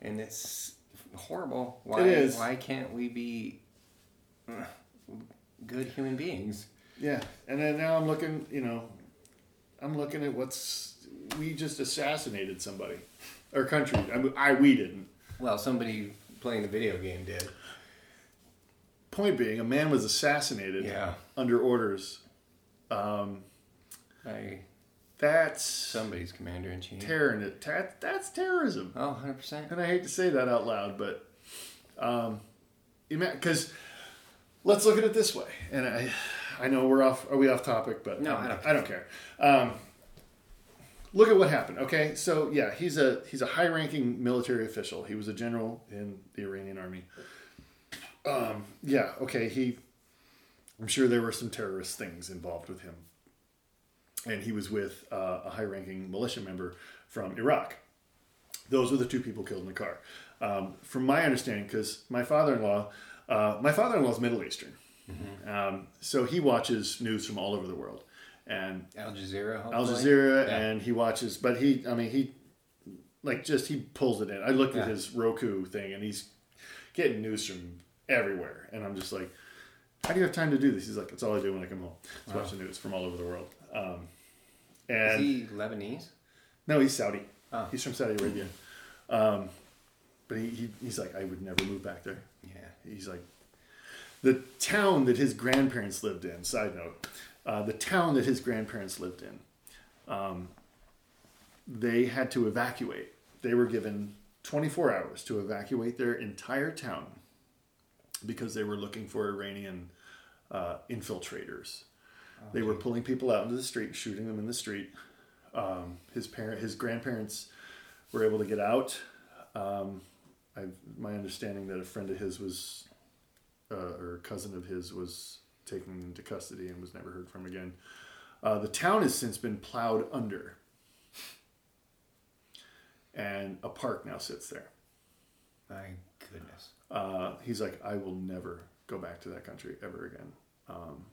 and it's horrible. Why? It is. Why can't we be good human beings? yeah. And then now I'm looking, you know, I'm looking at what's we just assassinated somebody, our country. I, mean, I we didn't. Well, somebody playing the video game did. Point being, a man was assassinated Yeah. under orders. Um, By that's somebody's commander in chief. terror. That, that's terrorism. Oh, 100%. and I hate to say that out loud, but um, because let's look at it this way. And I, I know we're off. Are we off topic? But No, um, I don't I don't care. Um, look at what happened. Okay, so yeah, he's a he's a high-ranking military official. He was a general in the Iranian army. Um, yeah. Okay. He. I'm sure there were some terrorist things involved with him. And he was with uh, a high-ranking militia member from Iraq. Those were the two people killed in the car. Um, from my understanding, because my father-in-law, uh, my father-in-law is Middle Eastern, um, so he watches news from all over the world, and Al Jazeera. Al? Jazeera, Yeah. and he watches. But he, I mean, he like just he pulls it in. I looked at his Roku thing, and he's getting news from everywhere, and I'm just like, how do you have time to do this? He's like, it's all I do when I come home. Is watch the news from all over the world. Um, Is he Lebanese? no, he's Saudi. Oh. He's from Saudi Arabia. Um, but he, he, he's like, I would never move back there. Yeah. He's like, the town that his grandparents lived in, side note, uh, the town that his grandparents lived in, um, they had to evacuate. They were given 24 hours to evacuate their entire town because they were looking for Iranian uh, infiltrators. They were pulling people out into the street, shooting them in the street. Um, his parent, his grandparents were able to get out. Um, I, my understanding that a friend of his was uh, or a cousin of his was taken into custody and was never heard from again. Uh, the town has since been plowed under, and a park now sits there. My goodness. Uh, he's like, I will never go back to that country ever again. Um,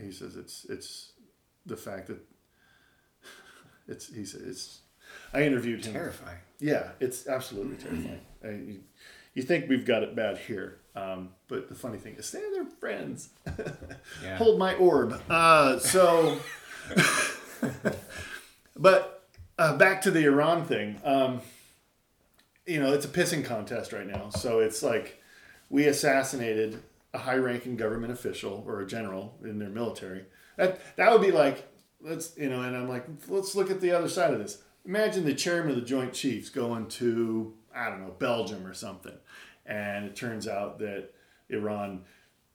he says it's it's the fact that it's he said it's. I interviewed him. Terrifying. Yeah, it's absolutely terrifying. I, you, you think we've got it bad here, um, but the funny thing is, they're friends. Yeah. Hold my orb. Uh, so, but uh, back to the Iran thing. Um, you know, it's a pissing contest right now. So it's like we assassinated a high-ranking government official or a general in their military. That that would be like let's you know, and I'm like, let's look at the other side of this. Imagine the chairman of the Joint Chiefs going to I don't know Belgium or something, and it turns out that Iran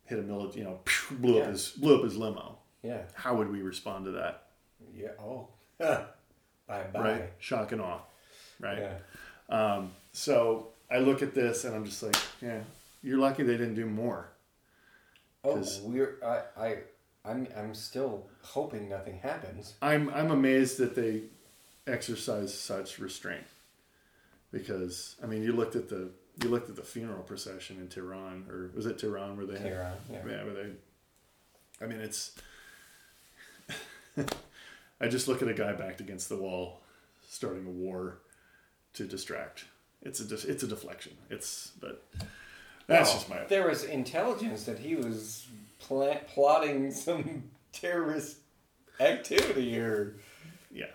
hit a military, you know, blew up his blew up his limo. Yeah. How would we respond to that? Yeah. Oh. bye bye. Right? Shock and awe. Right? Yeah. Um, so I look at this and I'm just like, yeah, you're lucky they didn't do more. Oh, we're I I I'm I'm still hoping nothing happens. I'm I'm amazed that they exercise such restraint. Because I mean, you looked at the you looked at the funeral procession in Tehran, or was it Tehran where they had Tehran, yeah. yeah, where they. I mean, it's. I just look at a guy backed against the wall, starting a war, to distract. It's a it's a deflection. It's but that's Well, just my There was intelligence that he was pla- plotting some terrorist activity or yeah.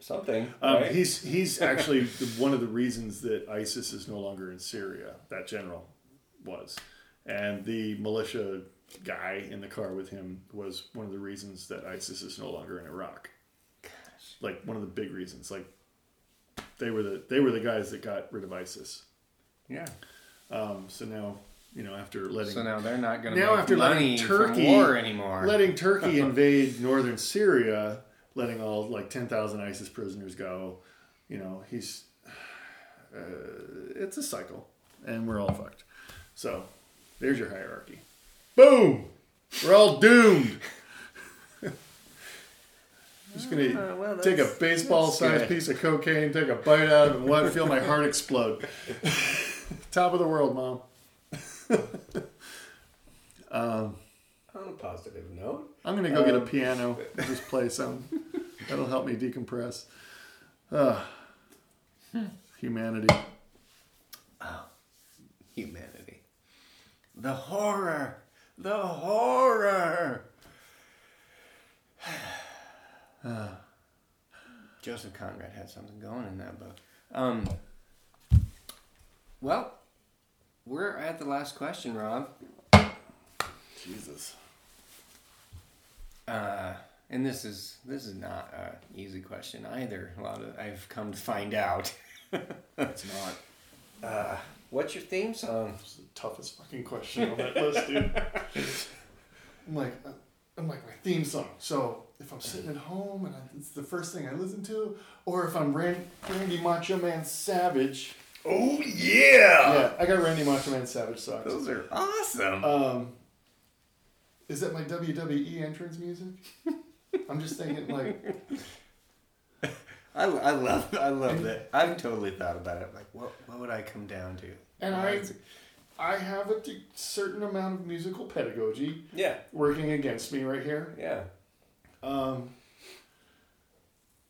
something. Um, right? He's he's actually one of the reasons that ISIS is no longer in Syria. That general was, and the militia guy in the car with him was one of the reasons that ISIS is no longer in Iraq. Like one of the big reasons. Like they were the they were the guys that got rid of ISIS. yeah. Um, so now you know after letting So now they're not going to now make after money letting Turkey war anymore. letting Turkey invade northern Syria, letting all like ten thousand ISIS prisoners go, you know, he's uh, it's a cycle, and we're all fucked. So there's your hierarchy. Boom, we're all doomed. Just gonna Uh, well, take a baseball-sized piece of cocaine, take a bite out of it, and? Feel my heart explode. Top of the world, mom. On a positive note, I'm gonna go get Um, a piano, and just play some. That'll help me decompress. Ah, humanity. humanity. The horror. The horror. Joseph Conrad had something going in that book. Um, well, we're at the last question, Rob. Jesus. Uh, and this is this is not an easy question either. A lot of I've come to find out. It's not. Uh, what's your theme song? It's the toughest fucking question on that list, dude. I'm like, uh, I'm like my theme song. So if I'm sitting at home and I, it's the first thing I listen to, or if I'm Randy, Randy Macho Man Savage. Oh yeah, Yeah, I got Randy Macho Man Savage songs. those are awesome. Um, is that my WWE entrance music? I'm just thinking like, I, I love I love that. I've totally thought about it. Like, what what would I come down to? and I, I have a certain amount of musical pedagogy yeah working against me right here. yeah Um,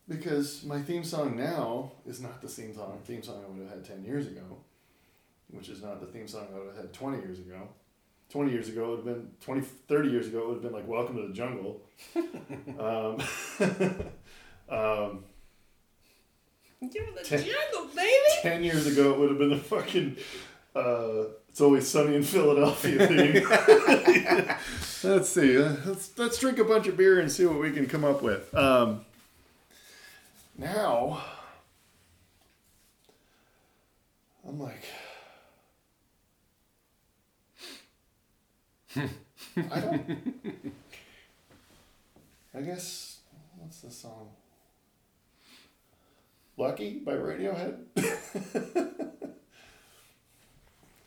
because my theme song now is not the theme song theme song I would have had ten years ago, which is not the theme song I would have had twenty years ago. Twenty years ago it would have been 20, 30 years ago it would have been like Welcome to the Jungle. um, um, the Ten- jungle, baby. ten years ago it would have been the fucking uh, It's Always Sunny in Philadelphia theme. let's see. uh, Let's let's drink a bunch of beer and see what we can come up with. Um, now, I'm like, I don't. I guess what's the song? Lucky by Radiohead.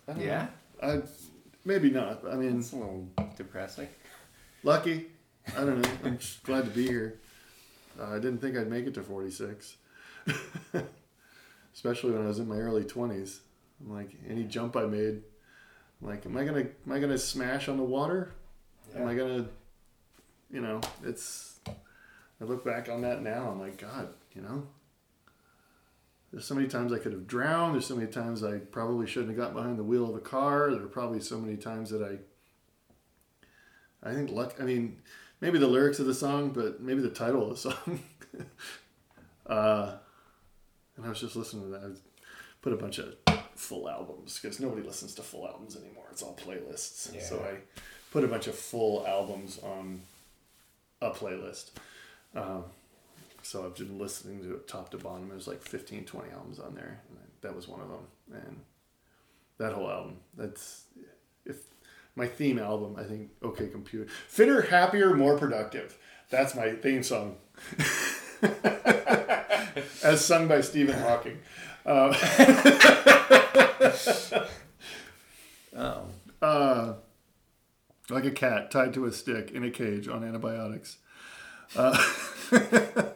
I don't Yeah. know. I, maybe not. I mean, It's a little depressing. lucky. I don't know. I'm just glad to be here. Uh, I didn't think I'd make it to 46, especially when I was in my early 20s. I'm like, any jump I made, I'm like, am I gonna am I gonna smash on the water? Am I gonna, you know, it's. I look back on that now. I'm like, God, you know. There's so many times I could have drowned. There's so many times I probably shouldn't have got behind the wheel of a car. There are probably so many times that I. I think luck. I mean, maybe the lyrics of the song, but maybe the title of the song. uh, and I was just listening to that. I put a bunch of full albums because nobody listens to full albums anymore. It's all playlists. So I put a bunch of full albums on a playlist. Um, so I've been listening to it top to bottom. There's like 15, 20 albums on there. And that was one of them. And that whole album, that's if my theme album, I think, OK Computer. Fitter, happier, more productive. That's my theme song. As sung by Stephen Hawking. Uh, Oh. uh, like a cat tied to a stick in a cage on antibiotics. Uh,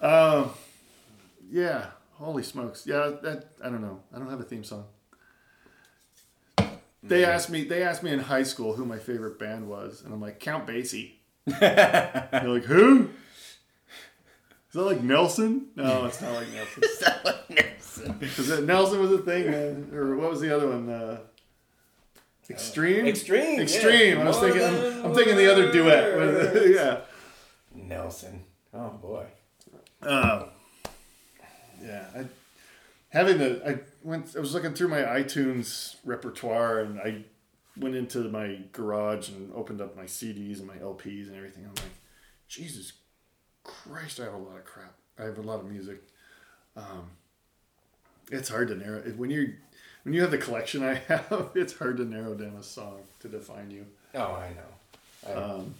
um, yeah, holy smokes. Yeah, that I don't know. I don't have a theme song. They asked me. They asked me in high school who my favorite band was, and I'm like Count Basie. They're like, who? Is that like Nelson? No, it's not like Nelson. Because Nelson Nelson was a thing, man. Or what was the other one? Uh, Extreme. Extreme, Extreme. yeah. I was More thinking. I'm, I'm thinking the other duet. yeah. Nelson. Oh boy. Uh, yeah. I, having the I went. I was looking through my iTunes repertoire, and I went into my garage and opened up my CDs and my LPs and everything. I'm like, Jesus Christ! I have a lot of crap. I have a lot of music. Um, it's hard to narrow when you're when you have the collection I have. It's hard to narrow down a song to define you. Oh, I know. I, Um,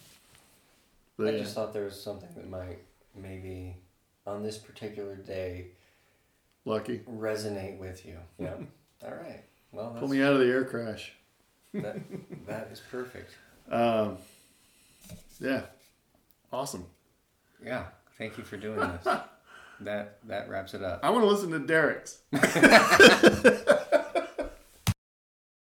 but I yeah. just thought there was something that might maybe on this particular day lucky. resonate with you. Yeah. All right. Well, Pull that's, me out of the air crash. that, that is perfect. Um, yeah, awesome. Yeah. Thank you for doing this. that that wraps it up. I want to listen to Derek's.